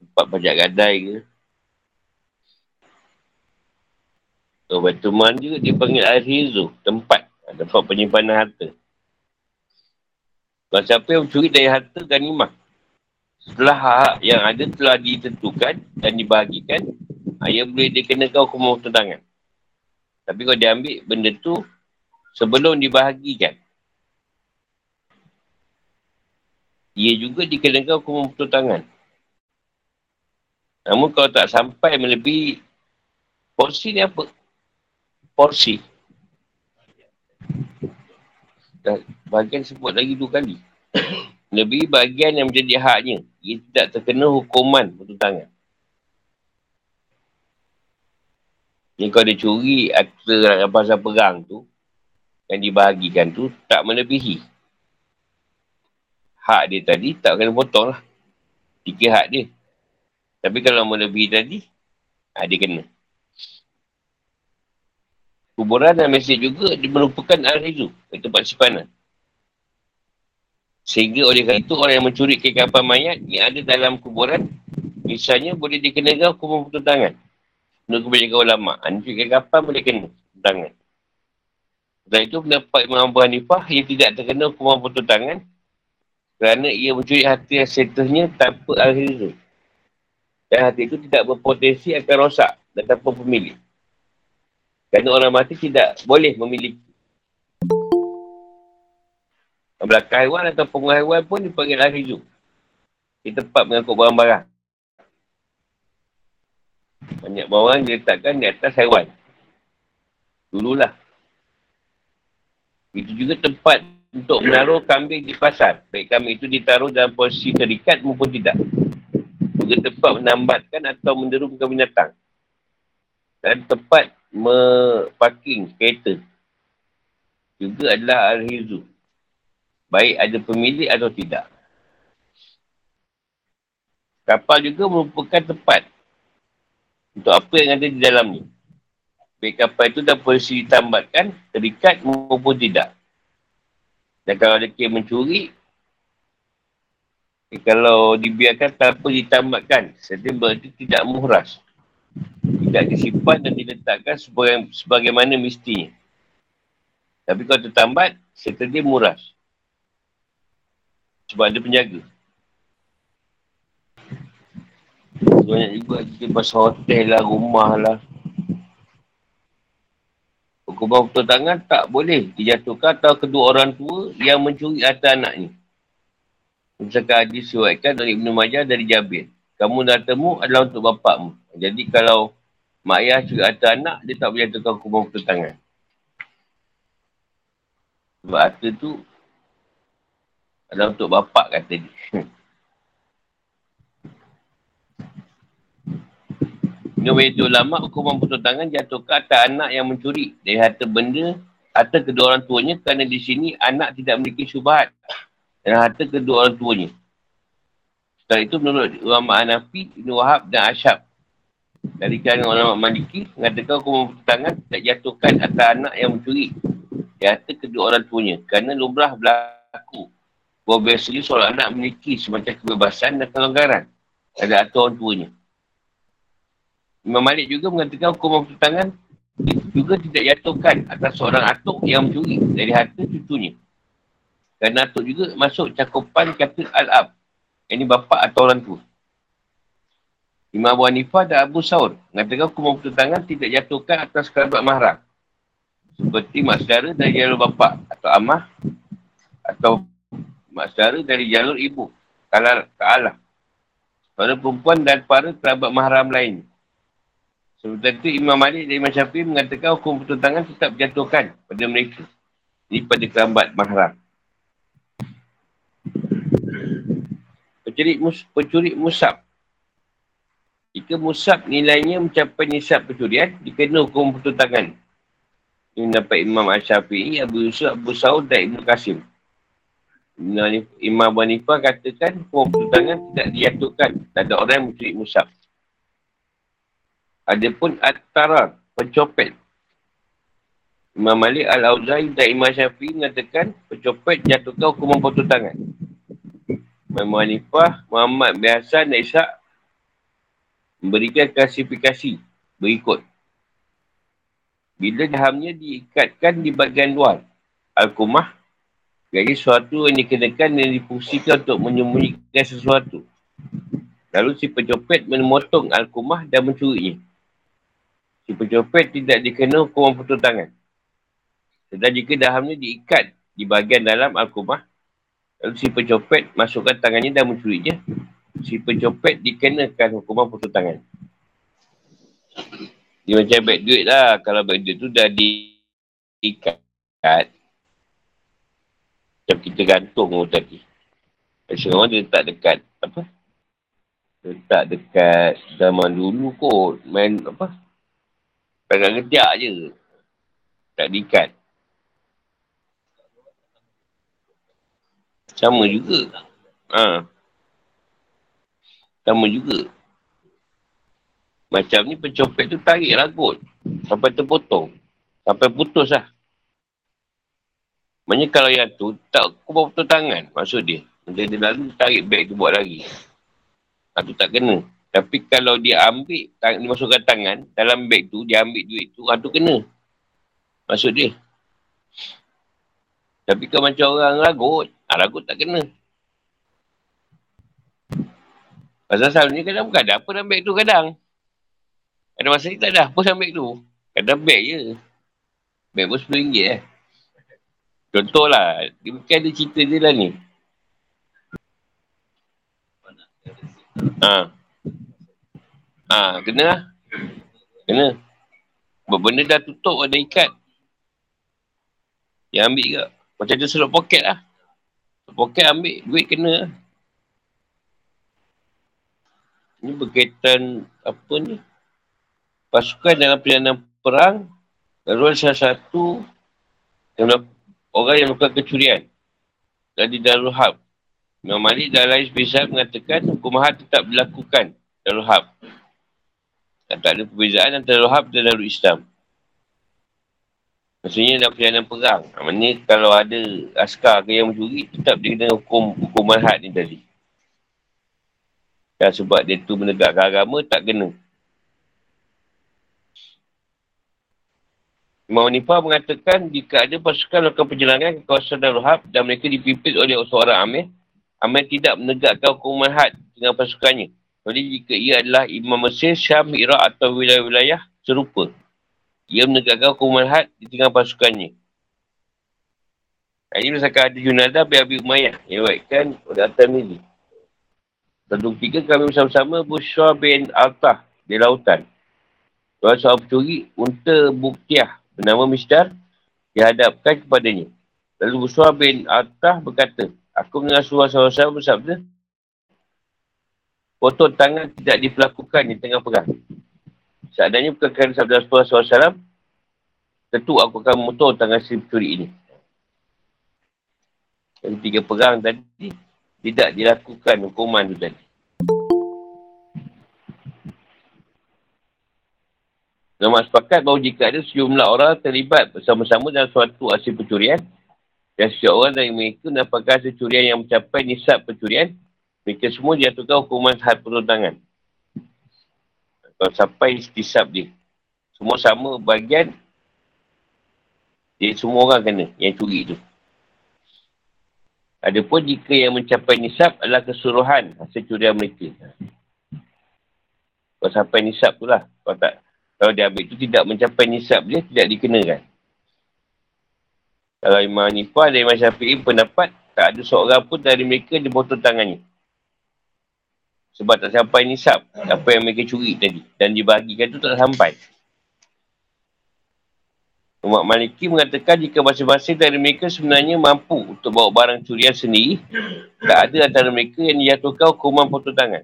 tempat pajak gadai ke. So, Batuman juga dipanggil Al-Hizu, tempat. Tempat penyimpanan harta. Kalau siapa yang mencuri dari harta ganimah. Setelah hak yang ada telah ditentukan dan dibahagikan, ia boleh dikenakan hukum potong tangan. Tapi kalau dia ambil benda tu sebelum dibahagikan, ia juga dikenakan hukum potong tangan. Namun kalau tak sampai melebihi porsi ni apa? porsi. Bahagian sebut lagi dua kali. [coughs] Lebih bahagian yang menjadi haknya. Ia tidak terkena hukuman potong tangan. Ni kalau dia curi harta pasal perang tu, yang dibahagikan tu, tak melebihi. Hak dia tadi, tak kena potong lah. Tiga hak dia. Tapi kalau melebihi tadi, ha, dia kena. Kuburan dan masjid juga merupakan al-rizu. Itu tempat simpanan. Sehingga oleh kerana itu orang yang mencuri kekapan mayat yang ada dalam kuburan misalnya boleh dikenakan hukuman potong tangan. Menurut kebanyakan ulama. Mencuri kekapan boleh kena tangan. Dan itu pendapat Imam Abu Hanifah ia tidak terkena hukuman potong tangan kerana ia mencuri hati yang setelahnya tanpa al-rizu. Dan hati itu tidak berpotensi akan rosak dan tanpa pemilik. Kerana orang mati tidak boleh memiliki. Belakang haiwan atau penguat haiwan pun dipanggil ahli Di tempat mengangkut barang-barang. Banyak barang diletakkan di atas haiwan. Dululah. Itu juga tempat untuk menaruh kambing di pasar. Baik kambing itu ditaruh dalam posisi terikat maupun tidak. Juga tempat menambatkan atau menderumkan binatang. Dan tempat meparking kereta juga adalah al-hizu. Baik ada pemilik atau tidak. Kapal juga merupakan tempat untuk apa yang ada di dalamnya. Baik kapal itu dah polisi ditambatkan, terikat maupun tidak. Dan kalau ada kes mencuri, eh, kalau dibiarkan tanpa ditambatkan, sedih berarti tidak muhras. Tidak disimpan dan diletakkan sebagai, sebagaimana mesti. Tapi kalau tertambat, setelah muras. Sebab ada penjaga. Banyak juga kita pasal hotel lah, rumah lah. Hukuman putus tangan tak boleh dijatuhkan atau kedua orang tua yang mencuri harta anaknya. Misalkan hadis siwaikan dari Ibn Majah dari Jabir. Kamu dah temu adalah untuk bapakmu. Jadi kalau mak ayah curi harta anak, dia tak boleh jatuhkan hukuman putus tangan. Sebab harta tu adalah untuk bapak kata dia. [laughs] Menurut itu ulama, hukuman putus tangan jatuh ke atas anak yang mencuri. Dari harta benda harta kedua orang tuanya kerana di sini anak tidak memiliki syubhat. Dan harta kedua orang tuanya. Setelah itu menurut ulama Hanafi, Ibn Wahab dan Asyab dari kalangan ulama Maliki mengatakan hukuman putus tangan tidak jatuhkan atas anak yang mencuri. Dari harta kedua orang tuanya kerana lumrah berlaku. Bahawa biasanya seorang anak memiliki semacam kebebasan dan kelonggaran. Ada atur orang tuanya. Imam Malik juga mengatakan hukuman putus tangan juga tidak jatuhkan atas seorang atuk yang mencuri dari harta cucunya. Kerana atuk juga masuk cakupan kata Al-Ab. Ini bapa atau orang tua. Imam Abu Hanifah dan Abu Saur mengatakan hukuman putus tangan tidak jatuhkan atas kerabat mahram. Seperti mak saudara dari jalur bapa atau amah atau mak saudara dari jalur ibu. Kalau Allah. Para perempuan dan para kerabat mahram lain. Sebentar itu Imam Malik dan Imam Syafi'i mengatakan hukum putus tangan tetap berjatuhkan pada mereka. Ini pada kerambat mahram. Pencuri, mus, pencuri musab. Jika musab nilainya mencapai nisab pencurian, dikena hukum putus tangan. Ini dapat Imam Syafi'i, Abu Yusuf, Abu Saud dan Ibn Qasim. Imam Abu Hanifah katakan hukum putus tangan tidak dijatuhkan. Tak ada orang yang mencuri musab. Adapun At-Tarar, pencopet. Imam Malik Al-Awzai dan Imam Syafi'i mengatakan pencopet jatuhkan hukuman potong tangan. Imam Hanifah, Muhammad bin Hassan dan Ishak memberikan klasifikasi berikut. Bila dahamnya diikatkan di bagian luar Al-Qumah, jadi sesuatu yang dikenakan dan difungsikan untuk menyembunyikan sesuatu. Lalu si pencopet memotong Al-Qumah dan mencurinya. Si pencopet tidak dikenal hukuman putus tangan. Sedang jika dahamnya diikat di bahagian dalam Al-Qumah, lalu si pencopet masukkan tangannya dan mencurinya, si pencopet dikenakan hukuman putus tangan. Dia macam beg duit lah. Kalau beg duit tu dah diikat. Macam kita gantung tu tadi. Sekarang dia letak dekat apa? Letak dekat zaman dulu kot. Main apa? Pegang ketiak je. Tak diikat. Sama juga. Ha. Sama juga. Macam ni pencopet tu tarik ragut. Sampai terpotong. Sampai putus lah. Maksudnya kalau yang tu tak kubah putus tangan. Maksud dia. Dia, dia lalu tarik beg tu buat lagi. Tu tak kena. Tapi kalau dia ambil, tang- dia masukkan tangan dalam beg tu, dia ambil duit tu, ah tu kena. Maksud dia. Tapi kalau macam orang ragut, ah, ragut tak kena. Pasal selalunya kadang bukan ada apa dalam beg tu kadang. Ada masa ni tak ada apa beg tu. Kadang beg je. Beg pun RM10 eh. Contohlah, dia mungkin ada cerita dia lah ni. Ha. Ha, kena lah. Kena. Benda dah tutup, ada ikat. Yang ambil ke. Macam tu serut poket lah. Poket ambil, duit kena lah. Ini berkaitan apa ni? Pasukan dalam perjalanan perang. Lalu salah satu yang orang yang melakukan kecurian. Dan di Darul Hab. Imam Malik dan lain mengatakan hukum tetap dilakukan Darul Hab. Dan tak ada perbezaan antara Wahab dan Darul Islam. Maksudnya dalam perjalanan perang. Maksudnya kalau ada askar ke yang mencuri, tetap dia kena hukum hukuman had ni tadi. Dan sebab dia tu menegakkan agama, tak kena. Imam Nifah mengatakan jika ada pasukan melakukan perjalanan ke kawasan Darul Hab dan mereka dipimpin oleh seorang Amir, Amir tidak menegakkan hukuman had dengan pasukannya. Jadi jika ia adalah Imam Mesir, Syam, Iraq atau wilayah-wilayah serupa. Ia menegakkan hukuman had di tengah pasukannya. Ini misalkan ada Junadah bin Abi Umayyah yang baikkan oleh At-Tamili. Tentu tiga kami bersama-sama Bushra bin Altah di lautan. Tuan seorang pencuri unta buktiah bernama Misdar dihadapkan kepadanya. Lalu Bushra bin Altah berkata, Aku mendengar surah sahabat bersabda, Potong tangan tidak diperlakukan di tengah perang. Seadanya bukan kerana sabda Rasulullah SAW, tentu aku akan memotong tangan si pencuri ini. Yang tiga perang tadi, tidak dilakukan hukuman itu tadi. Nama sepakat bahawa jika ada sejumlah orang terlibat bersama-sama dalam suatu asil pencurian, dan seseorang dari mereka mendapatkan hasil curian yang mencapai nisab pencurian, mereka semua jatuhkan hukuman had tangan kalau sampai istisab dia. Semua sama bagian. Dia semua orang kena yang curi tu. Adapun jika yang mencapai nisab adalah keseluruhan hasil curian mereka. Kalau sampai nisab tu lah. Kalau, tak, kalau dia ambil tu tidak mencapai nisab dia, tidak dikenakan. Kalau Imam Nifah dan Imam Syafi'i pendapat, tak ada seorang pun dari mereka dipotong tangannya. Sebab tak sampai nisab apa yang mereka curi tadi. Dan dibahagikan tu tak sampai. Umat Maliki mengatakan jika masing-masing dari mereka sebenarnya mampu untuk bawa barang curian sendiri, tak ada antara mereka yang dijatuhkan hukuman potong tangan.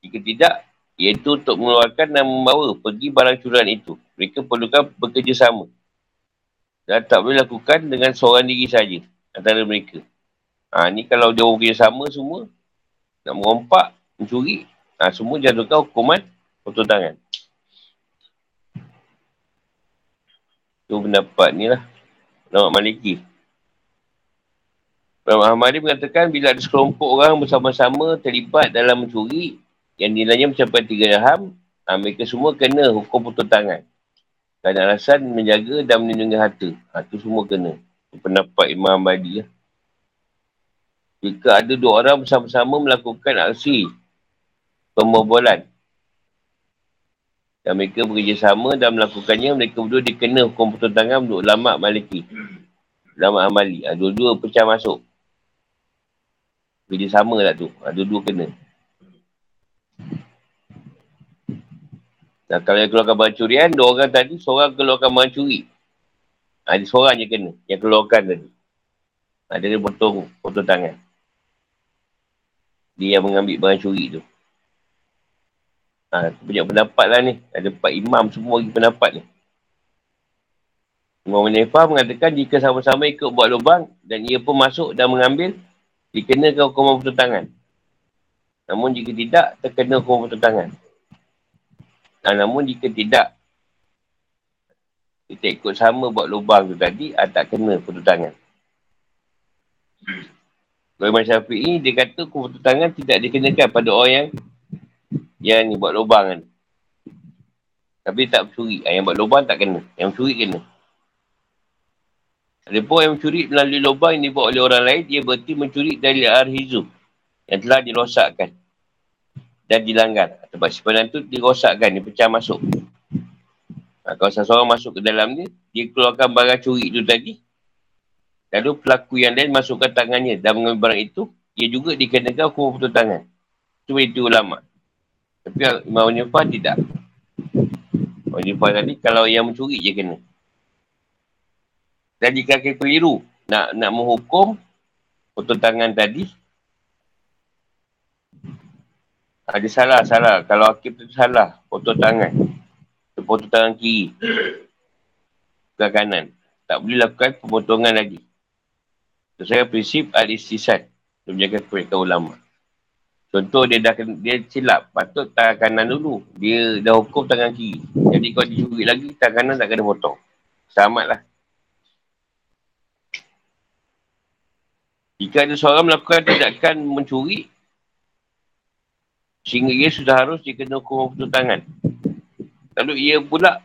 Jika tidak, iaitu untuk mengeluarkan dan membawa pergi barang curian itu. Mereka perlukan bekerjasama. Dan tak boleh lakukan dengan seorang diri saja antara mereka. Ha, ni kalau dia bekerjasama semua, nak merompak, mencuri, ha, semua jatuhkan hukuman potong tangan. Itu pendapat ni lah. Nama Maliki. Nama Ahmadi mengatakan bila ada sekelompok orang bersama-sama terlibat dalam mencuri yang nilainya mencapai tiga dirham, ha, mereka semua kena hukum potong tangan. Kerana alasan menjaga dan melindungi harta. Ha, itu semua kena. Pendapat Imam Ahmadi lah. Jika ada dua orang bersama-sama melakukan aksi pembobolan dan mereka bekerjasama dan melakukannya, mereka berdua dikena hukum tangan untuk ulama maliki. Ulama amali. Ha, dua-dua pecah masuk. Kerjasama lah tu. Ha, dua-dua kena. Nah, kalau yang keluarkan barang curian, dua orang tadi, seorang keluarkan barang curi. Ha, seorang je kena. Yang keluarkan tadi. Ha, dia potong, potong tangan. Dia yang mengambil barang curi tu. Ha, banyak pendapat lah ni. Ada empat imam semua bagi pendapat ni. Imam Menifah mengatakan jika sama-sama ikut buat lubang dan ia pun masuk dan mengambil, dikenakan hukuman potong tangan. Namun jika tidak, terkena hukuman potong tangan. Ha, namun jika tidak, kita ikut sama buat lubang tu tadi, ha, tak kena potong Bagi Imam Syafi'i, dia kata kumpul tangan tidak dikenakan pada orang yang yang ni buat lubang kan. Tapi tak mencuri. Ah, yang buat lubang tak kena. Yang mencuri kena. Pun yang mencuri melalui lubang yang dibuat oleh orang lain, dia berarti mencuri dari Ar-Hizu yang telah dirosakkan dan dilanggar. Sebab simpanan tu dirosakkan, dia pecah masuk. Ha, kalau seseorang masuk ke dalam ni, dia keluarkan barang curi tu tadi, Lalu pelaku yang lain masukkan tangannya dan mengambil barang itu, ia juga dikenakan hukum potong tangan. Cuma itu ulama. Tapi Imam Nifah tidak. Imam Nifah tadi, kalau yang mencuri je kena. Dan jika kita keliru nak nak menghukum potong tangan tadi, ada salah, salah. Kalau hakim tu salah, potong tangan. Potong tangan kiri. Ke kanan. Tak boleh lakukan pemotongan lagi. Sesuai prinsip al-istisan. Dia menjaga kebaikan ulama. Contoh dia dah dia silap. Patut tangan kanan dulu. Dia dah hukum tangan kiri. Jadi kalau dia curi lagi, tangan kanan tak kena potong. Selamat lah. Jika ada seorang melakukan tindakan mencuri, sehingga ia sudah harus dikena hukum putus tangan. Lalu ia pula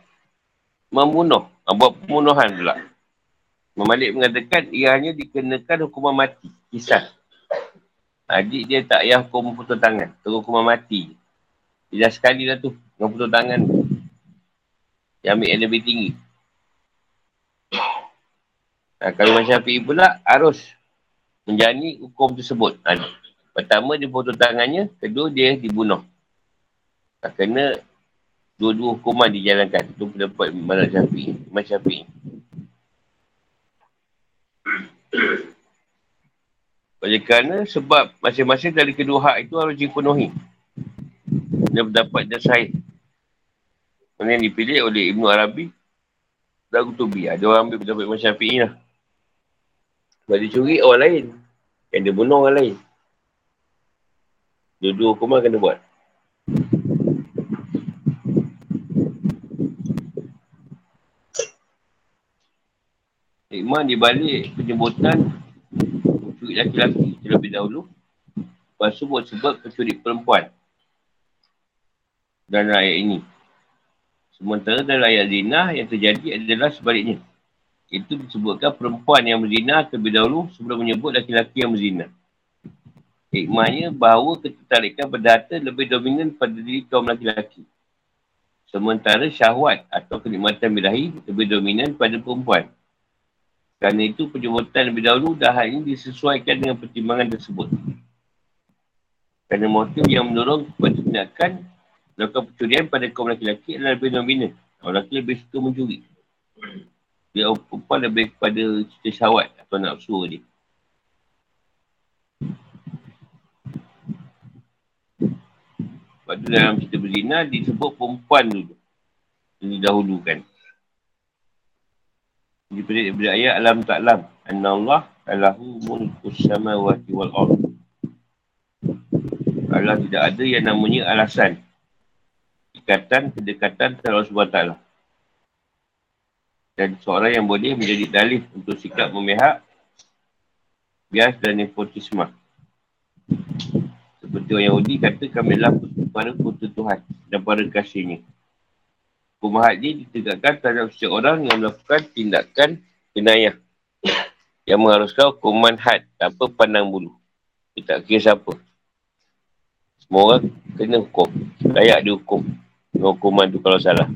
membunuh, buat pembunuhan pula. Memalik mengatakan ia hanya dikenakan hukuman mati, kisah. Adik dia tak payah hukum putus tangan, terus hukuman mati. Dah sekali dah tu, dengan putus tangan. Dia ambil yang lebih tinggi. Nah, kalau macam Syafi'i pula, harus menjalani hukum tersebut. Ha, pertama, dia putus tangannya. Kedua, dia dibunuh. Tak kena dua-dua hukuman dijalankan. Itu pendapat Imam Syafi'i. Imam Syafi'i. Oleh kerana sebab masing-masing dari kedua hak itu harus dipenuhi. Dia berdapat dan sahih. Mana yang dipilih oleh Ibn Arabi dan Qutubi. Ada orang ambil pendapat Imam Syafi'i lah. Sebab dia curi orang lain. Yang dia bunuh orang lain. Dua-dua hukuman kena buat. Hikmah dibalik penyebutan pencuri laki-laki terlebih dahulu. Lepas tu buat sebab pencuri perempuan. Dan rakyat ini. Sementara dalam ayat zina yang terjadi adalah sebaliknya. Itu disebutkan perempuan yang berzina terlebih dahulu sebelum menyebut laki-laki yang berzina. Hikmahnya bahawa ketertarikan berdata lebih dominan pada diri kaum laki-laki. Sementara syahwat atau kenikmatan birahi lebih dominan pada perempuan. Kerana itu penyebutan lebih dahulu dah hal ini disesuaikan dengan pertimbangan tersebut. Kerana motif yang mendorong kepada tindakan melakukan pencurian pada kaum laki-laki adalah lebih dominan. Orang lelaki lebih suka mencuri. Dia perempuan lebih kepada cerita syawat atau nafsu dia. Lepas tu dalam cerita berzina disebut perempuan dulu. Ini dahulukan. Pelik daripada ayat alam taklam. Anna Allah alahu mulkus samawati wal ard. Allah tidak ada yang namanya alasan. Ikatan, kedekatan terhadap Allah SWT dan seorang yang boleh menjadi dalih untuk sikap memihak bias dan nepotisme. Seperti orang Yahudi kata kami adalah para putera Tuhan dan para kasihnya. Hukum ini ditegakkan terhadap setiap orang yang melakukan tindakan jenayah yang mengharuskan hukuman had tanpa pandang bulu. Kita tak kira siapa. Semua orang kena hukum. Layak dihukum. Hukuman tu kalau salah.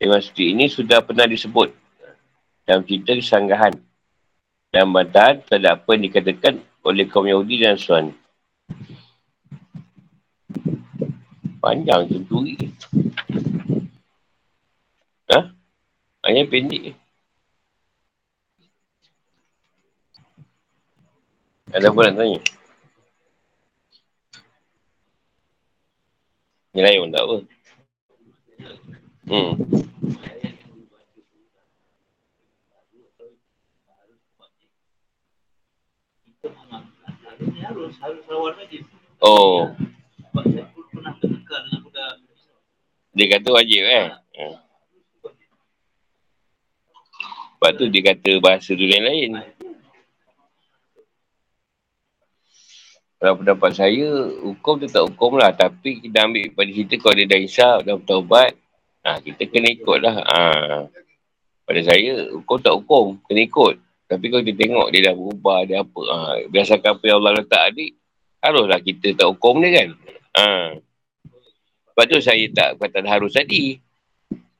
Tema suci ini sudah pernah disebut dalam cerita kesanggahan dan bantahan terhadap apa yang dikatakan oleh kaum Yahudi dan Suan. Panjang curi. Ha? Hanya pendek. Ada apa nak tanya? Ni lain pun tak apa. Hmm. Oh. Dia kata wajib eh. Hmm. Sebab tu dia kata bahasa tu lain lain. Kalau pendapat saya, hukum tu tak hukum lah. Tapi kita ambil pada cerita kalau dia dah hisap, dah bertaubat. Ha, kita kena ikut lah. Ha. Pada saya, hukum tak hukum. Kena ikut. Tapi kalau kita tengok dia dah berubah, dia apa. Ha, berdasarkan apa yang Allah letak adik, haruslah kita tak hukum dia kan. Ha. Sebab tu saya tak kata harus tadi.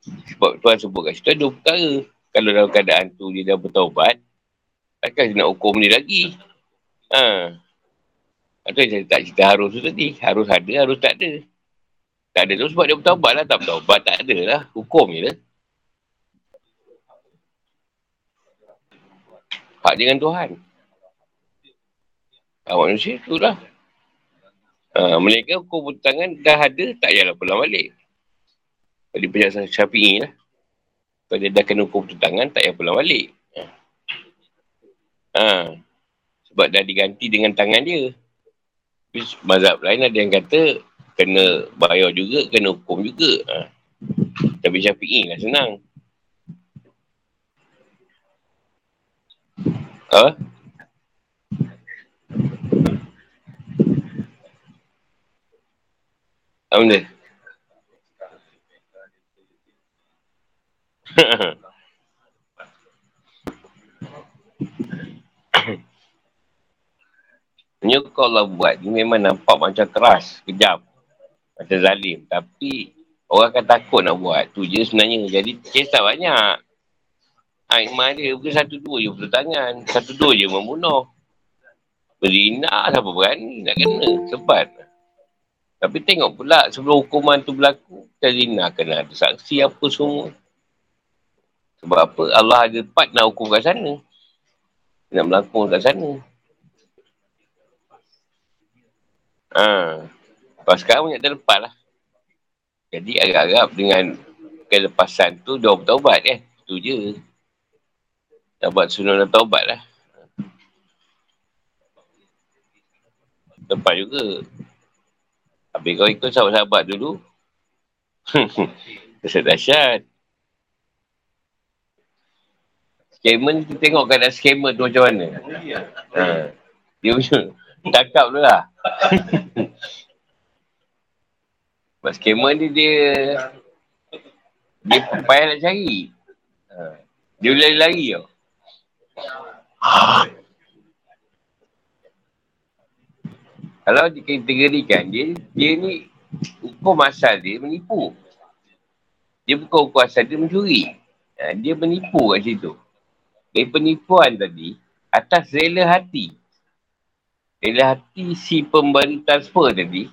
Sebab Tuhan sebut kat situ ada perkara. Kalau dalam keadaan tu dia dah bertaubat, takkan dia nak hukum dia lagi. Ha. Atau saya tak cerita harus tu tadi. Harus ada, harus tak ada. Tak ada tu sebab dia bertaubat lah. Tak bertaubat tak ada lah. Hukum je lah. Hak dengan Tuhan. Ha, manusia tu lah. Ha, mereka hukum tangan dah ada, tak payahlah pulang balik. Jadi penjelasan syafi'i lah. Kalau dia dah kena hukum tangan, tak payah pulang balik. Ha. ha. Sebab dah diganti dengan tangan dia. Tapi mazhab lain ada yang kata kena bayar juga, kena hukum juga. Ha. Tapi Syafi'i lah senang. Ha? Benda? [coughs] Ini kau Allah buat, ni memang nampak macam keras, kejam. Macam zalim. Tapi, orang akan takut nak buat. Tu je sebenarnya. Jadi, kisah banyak. Hikmah dia bukan satu dua je betul tangan. Satu dua je membunuh. Berina siapa berani nak kena. Sebat. Tapi tengok pula sebelum hukuman tu berlaku. Zina kena ada saksi apa semua. Sebab apa? Allah ada part nak hukum kat sana. Nak melakon kat sana. Ha. Lepas sekarang banyak terlepas lah. Jadi agak-agak dengan kelepasan tu dia bertaubat eh. Tu je. Dapat sunnah dan taubat lah. Tempat juga. Habis kau ikut sahabat-sahabat dulu. [laughs] Kesan dahsyat. Scammer kita tengok keadaan scammer tu macam mana. Ha. Dia punya [laughs] Cakap tu lah. [laughs] Sebab scammer ni dia dia payah nak cari. Ha. Dia lari-lari tau. Kalau dikategorikan dia, dia ni hukum asal dia menipu. Dia bukan hukum asal dia mencuri. Ha, dia menipu kat situ. Dari penipuan tadi, atas rela hati. Rela hati si pemberi transfer tadi,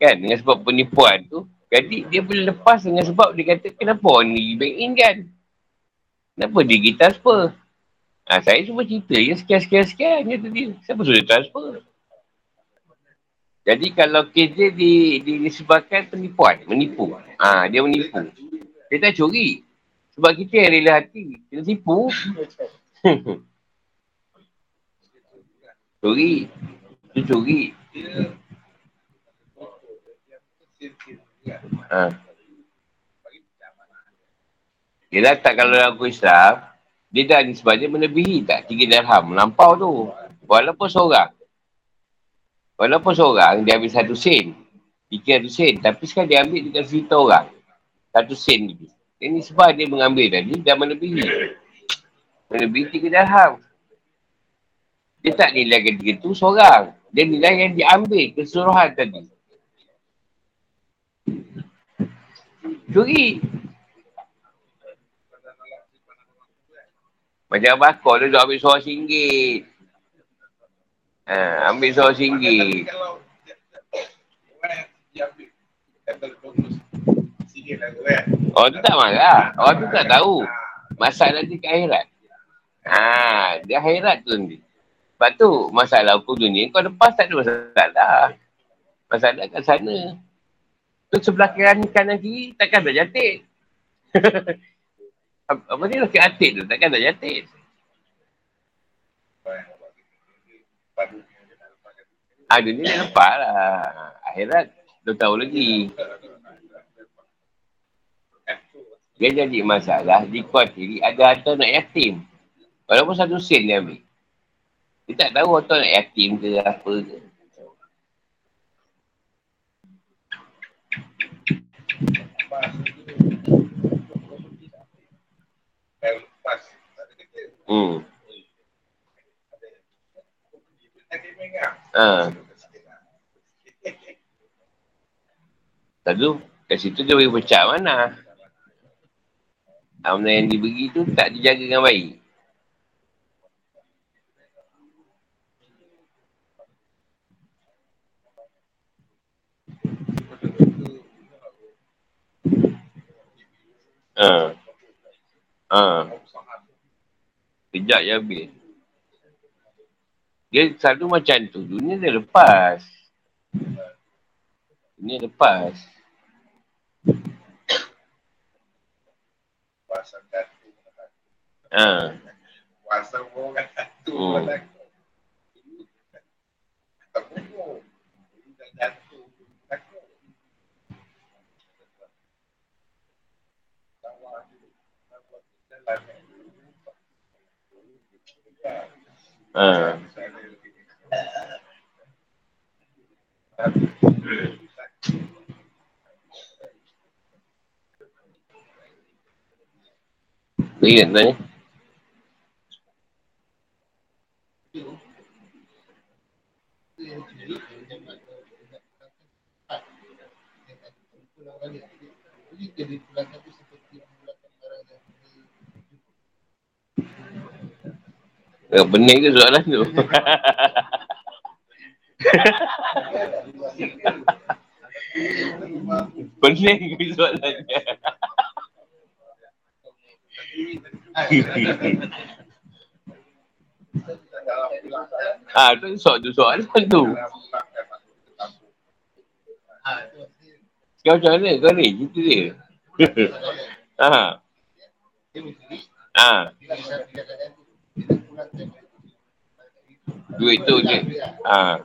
kan dengan sebab penipuan tu, jadi dia boleh lepas dengan sebab dia kata, kenapa orang ni bank in kan? Kenapa dia pergi transfer? Ha, saya cuma cerita je sekian-sekian-sekian je tadi. Siapa suruh transfer? Jadi kalau kes dia di, di, disebabkan penipuan, menipu. Ha, dia menipu. Dia tak curi. Sebab kita yang rela hati. Kita tipu. [laughs] Curi. Itu curi. Ha. Dah tak kalau aku Islam, dia dah sebab dia melebihi tak tiga dirham. Melampau tu. Walaupun seorang. Walaupun seorang dia ambil satu sen. Tiga satu sen. Tapi sekarang dia ambil dekat cerita orang. Satu sen lebih. Ini sebab dia mengambil tadi dah melebihi. Melebihi tiga dirham. Dia tak nilai ketiga tu seorang. Dia nilai yang diambil keseluruhan tadi. Curi. Macam bakar dia ambil seorang singgit. Ha, ambil seorang singgit. Orang tu tak marah. Orang tu tak tahu. Masalah dia ke akhirat. Ha, dia akhirat tu nanti. Sebab tu masalah hukum dunia kau lepas tak ada masalah. Masalah kat sana. Tu sebelah kanan, kanan kiri takkan dah jatik. [laughs] Apa ni laki atik tu takkan dah jatik. Ah, dunia dah lepas lah. Akhirat, dah tahu lagi. Dia jadi masalah, di kuatiri ada harta nak yatim. Walaupun satu sen dia ambil. Dia tak tahu harta nak yatim ke apa ke. Hmm. Ha. Lalu, kat situ dia boleh pecah mana? Amanah yang diberi tu tak dijaga dengan baik. Ha. Ha. Kejap je habis. Dia selalu macam tu. Dunia dia lepas. Dunia lepas. Puasa Puasa Ah. Uh. Ingat tanya. Eh, benar ke soalan tu? [laughs] [laughs] benar ke soalannya? [laughs] ah, tu soal tu soalan tu. Kau macam mana? Kau ni, gitu dia. ha. [laughs] Ha. Duit tu je. Ha.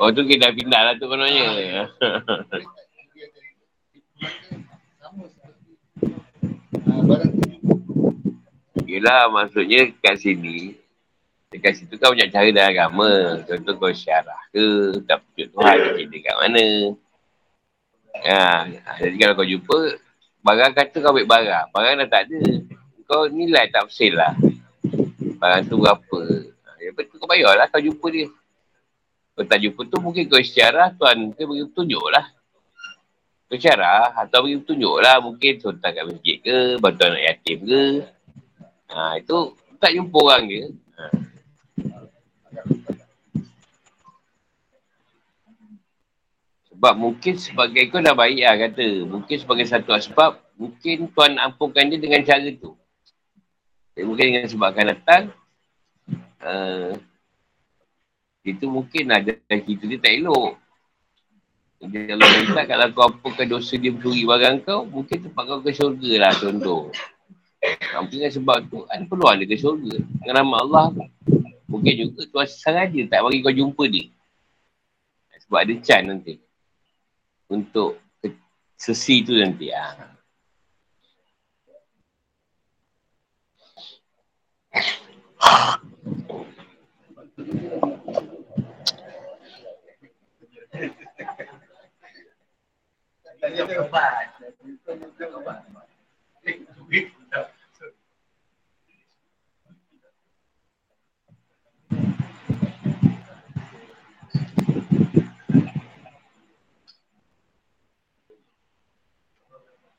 Oh tu kita dah pindah lah tu kononnya. Yelah maksudnya kat sini Dekat situ kan banyak cara dalam agama. Contoh kau syarah ke Tak pujuk Tuhan Kita kat mana. Ha, jadi kalau kau jumpa Barang kata kau ambil barang Barang dah tak ada Kau nilai tak fasil lah Barang tu berapa Ya betul kau bayar lah kau jumpa dia Kau tak jumpa tu mungkin kau secara Tuan ke bagi petunjuk lah Kau secara atau bagi petunjuk lah Mungkin sultan kat masjid ke Bantuan anak yatim ke Ha, itu tak jumpa orang dia. Ha. Sebab mungkin sebagai kau dah baik lah kata. Mungkin sebagai satu sebab, mungkin Tuan ampunkan dia dengan cara tu. Jadi mungkin dengan sebab akan datang, uh, itu mungkin ada kita dia tak elok. Jadi kalau minta kalau kau ampunkan dosa dia mencuri barang kau, mungkin tempat kau ke syurga lah contoh. Mungkin sebab tu ada peluang dia ke syurga. Dengan nama Allah Mungkin juga Tuhan sengaja tak bagi kau jumpa dia. Sebab ada can nanti. Untuk sesi tu nanti. Ha.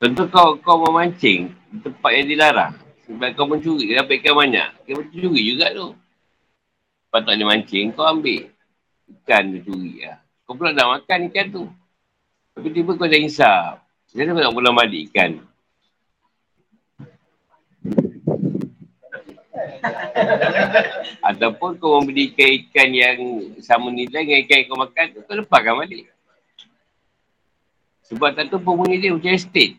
Tentu kau kau memancing di tempat yang dilarang. Sebab kau mencuri, dia dapat ikan banyak. Kau mencuri juga tu. Lepas tak ada mancing, kau ambil ikan tu curi lah. Kau pula dah makan ikan tu. Tapi tiba kau dah insap. Dia dah nak pulang balik ikan. [laughs] Ataupun kau membeli ikan-ikan yang sama nilai dengan ikan yang kau makan tu, kau lepaskan balik. Sebab tak tu penghuni dia macam estate.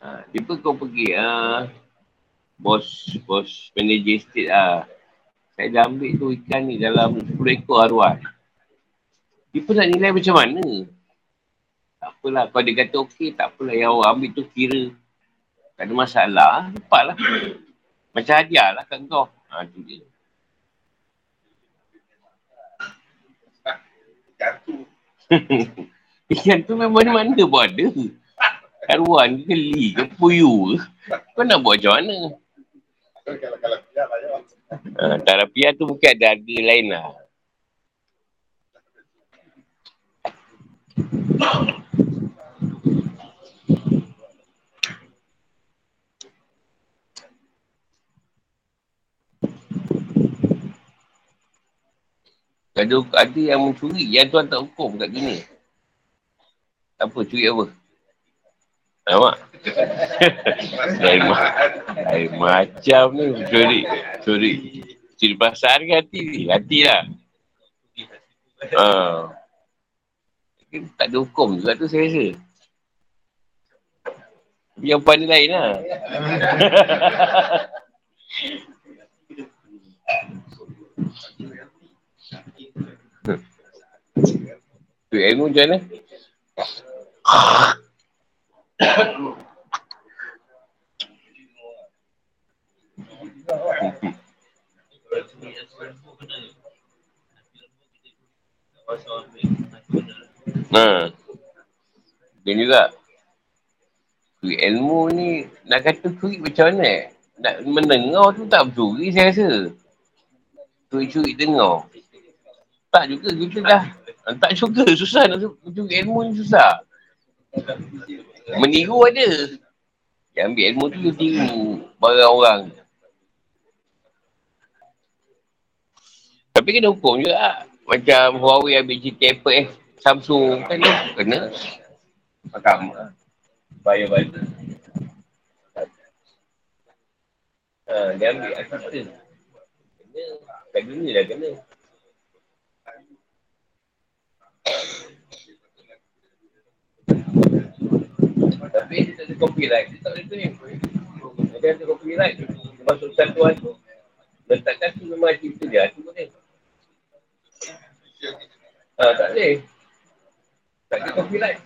Ha, tiba kau pergi, ha, bos, bos manager estate lah. Saya dah ambil tu ikan ni dalam 10 ekor arwah. Dia pun nak nilai macam mana? Tak apalah, kalau dia kata okey, tak apalah yang awak ambil tu kira. Tak ada masalah, lepas lah. Macam hadiah lah kat kau. Ha, tu dia. [laughs] Ikan tu memang mana pun ada. Karuan ke geli ke puyu ke. Kau nak buat macam mana? Ha, Tarapia tu mungkin ada harga lain lah. Ada, ada yang mencuri yang tuan tak hukum kat dunia. Apa? Curi apa? Nampak? [laughs] lain, ma- macam ni. Curi. Curi. Curi pasal ke hati ni? Hati lah. Ha. Tak ada hukum juga tu saya rasa. Yang pandai lain lah. [laughs] Tu ilmu macam mana? [laughs] [laughs] Nah. Dia juga. Curi ilmu ni Nak kata curi macam mana eh? Nak mendengar tu tak curi saya rasa. Curi-curi dengar. Tak juga kita dah. Tak suka susah nak curi ilmu ni susah. Meniru ada. Yang ambil ilmu tu dia tiru barang orang. Tapi kena hukum juga lah. Macam Huawei ambil cerita Apple eh. Samsung kan kena. Faham lah. Bayar-bayar. Ha, dia ambil hak kita. Kena. Kat dunia dah kena. Tapi dia ada copyright. Dia tak boleh claim. Dia ada copyright. Dia masuk satuan tu. Letakkan tu memang cerita dia. Tu boleh. Ha, tak boleh. Tak ada copyright.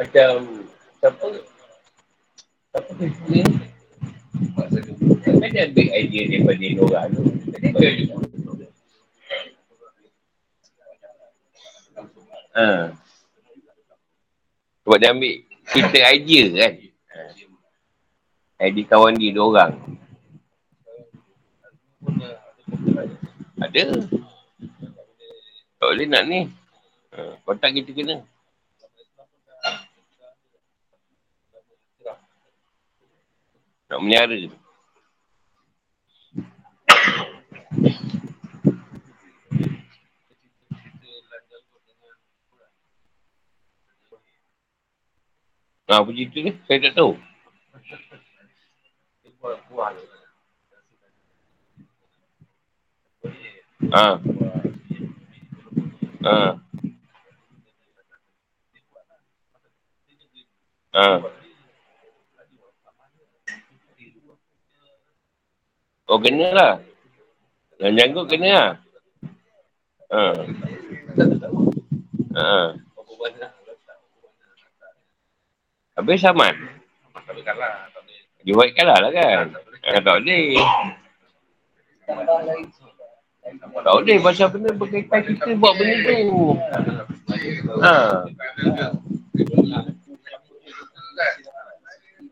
Macam siapa siapa kan dia ambil idea daripada Nora tu. Ha. Sebab dia ambil kita idea kan. Ha. Idea kawan dia dua orang. Ada. Tak boleh nak ni. Ha. Kontak kita kena. Nak menyara. Ha, apa cerita ni? Saya tak tahu. Ha. Ha. Ha. Oh, kena lah. Yang janggut kena lah. Ha. Ha. Habis saman. Dia kalah lah kan. Ha, tak boleh. Tak boleh pasal benda berkaitan kita buat benda tu. Ha.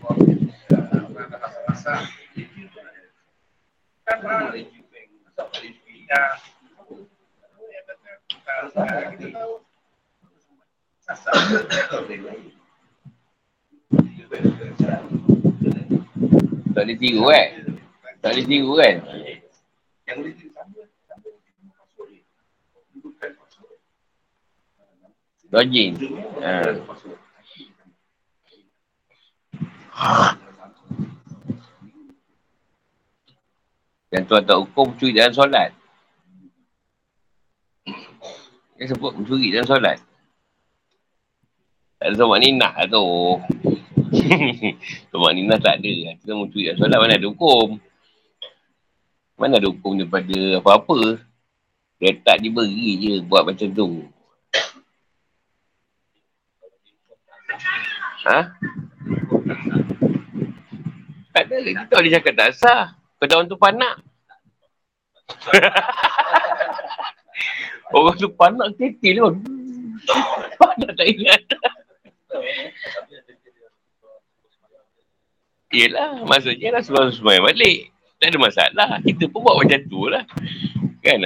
Tak boleh tiru kan? Tak boleh tiru kan? Login. Ha. Yang tuan tak hukum curi dalam solat. Dia sebut mencuri dalam solat. Tak ada sobat ninah lah tu. [laughs] sobat ninah tak ada. Kita mencuri dalam solat mana ada hukum. Mana ada hukum daripada apa-apa. Dia tak diberi je buat macam tu. Ha? Tak ada. Kita tak boleh cakap tak sah. Kedaun tu panak. [laughs] Orang tu panak ketil pun. Panak tak ingat. Yelah, maksudnya lah semua balik. Tak ada masalah. Kita pun buat macam tu lah. Kan.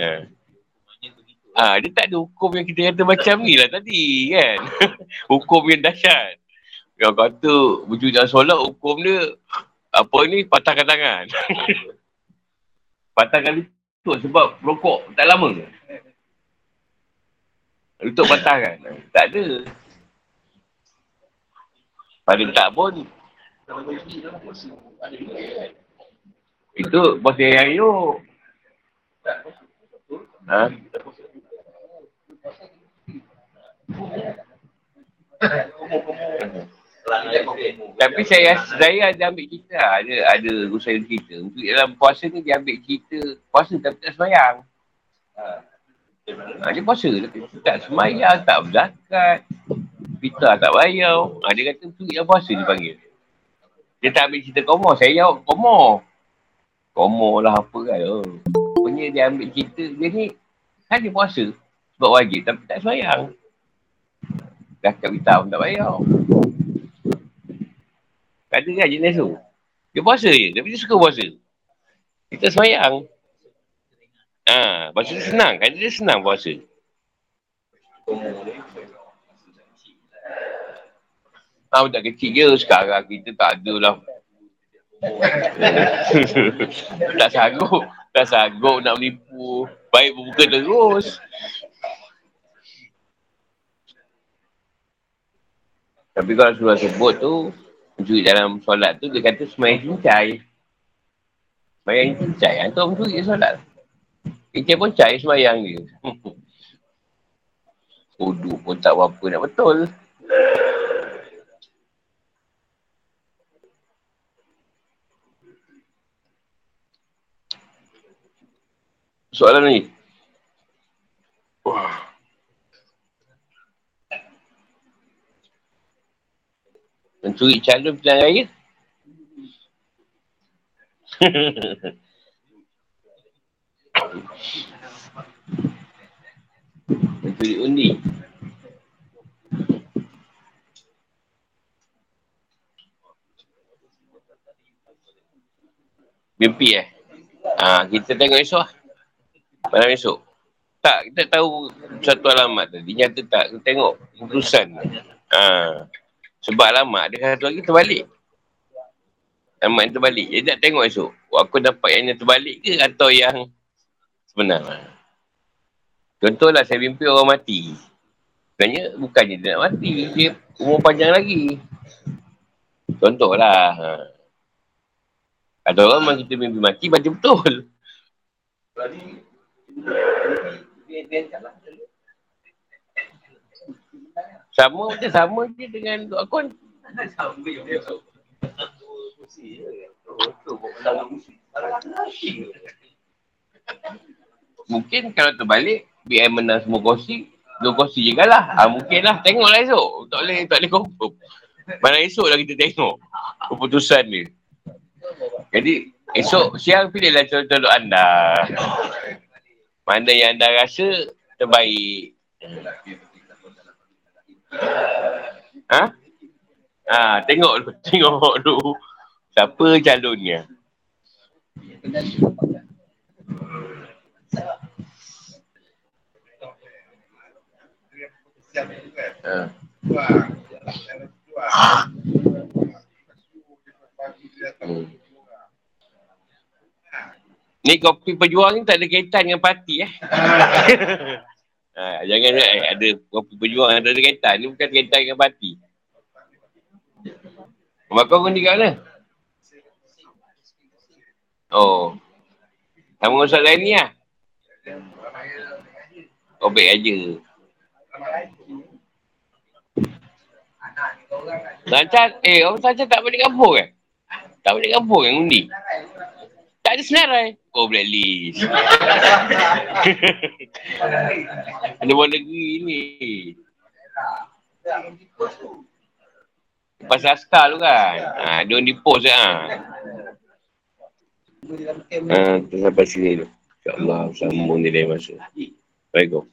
Ah, dia tak ada hukum yang kita kata macam ni lah tadi kan. [laughs] hukum yang dahsyat. Yang kata wujud dalam solat hukum dia apa ni patahkan tangan. [laughs] patahkan lutut sebab rokok tak lama. Untuk patah kan? Tak ada. Pada tak pun. Itu bos yang you. Ha? Tapi saya saya ada ambil cerita ada ada usaha cerita untuk dalam puasa ni dia ambil cerita puasa tapi tak semayang. Ha, dia puasa tapi tak semayang, tak berzakat. Fitah tak bayar. Ha, dia kata tu yang puasa dia panggil. Dia tak ambil cerita komo. Saya jawab komo. Komo lah apa kan. Oh. Punya dia ambil cerita dia ni kan dia puasa sebab wajib tapi tak semayang. Zakat fitah pun tak bayar. Ada kan jenis tu? Dia puasa je. Tapi dia suka puasa. Kita semayang. Ha, puasa tu senang. Kan dia senang puasa. Ha, budak kecil je. Sekarang kita tak ada lah. [laughs] tak sanggup. Tak sanggup nak menipu. Baik buka terus. Tapi kalau sudah sebut tu, mencuri dalam solat tu, dia kata semayang cincai. Semayang cincai. Itu orang mencuri solat. Cincai pun cai semayang dia. [laughs] Uduk pun tak apa nak betul. Soalan ni. Wah. Mencuri calon pilihan raya. [laughs] Mencuri undi. Mimpi eh. Ha, kita tengok esok lah. Malam esok. Tak, kita tahu satu alamat tadi. Nyata tak, kita tengok keputusan. Ha. Sebab lama dia satu lagi terbalik. Alamat yang terbalik. Dia nak tengok esok. Aku dapat yang terbalik ke atau yang sebenar. Contohlah saya mimpi orang mati. Sebenarnya bukannya dia nak mati. Dia umur panjang lagi. Contohlah. Ha. Ada orang memang kita mimpi mati baca betul. Sama macam sama je dengan Duk Akun. Mungkin kalau terbalik, BM menang semua kursi, dua kursi je kalah. Ha, mungkin lah, tengoklah esok. Tak boleh, tak boleh confirm. Mana esok lah kita tengok keputusan ni. Jadi, esok siang pilihlah contoh anda. Mana yang anda rasa terbaik. Ha? Ha, tengok dulu, [laughs] tengok dulu. Siapa calonnya? Ha. Hmm. Ni kopi pejuang ni tak ada kaitan dengan parti eh. [laughs] ha, jangan eh, ada kopi pejuang yang ada kaitan. Ni bukan kaitan dengan parti. Rumah kau undi kat mana? Oh. Sama Ustaz lain ni lah. Oh, baik aja. Lancar, eh orang saja tak balik kampung kan? Tak balik kampung kan undi? Tak ada senarai. Oh, blacklist. [laughs] ada buat negeri ni. Pasal askar tu kan. Ha, dia di post kan. Ha, tu sampai sini tu. InsyaAllah, sambung ni lain masa. Assalamualaikum.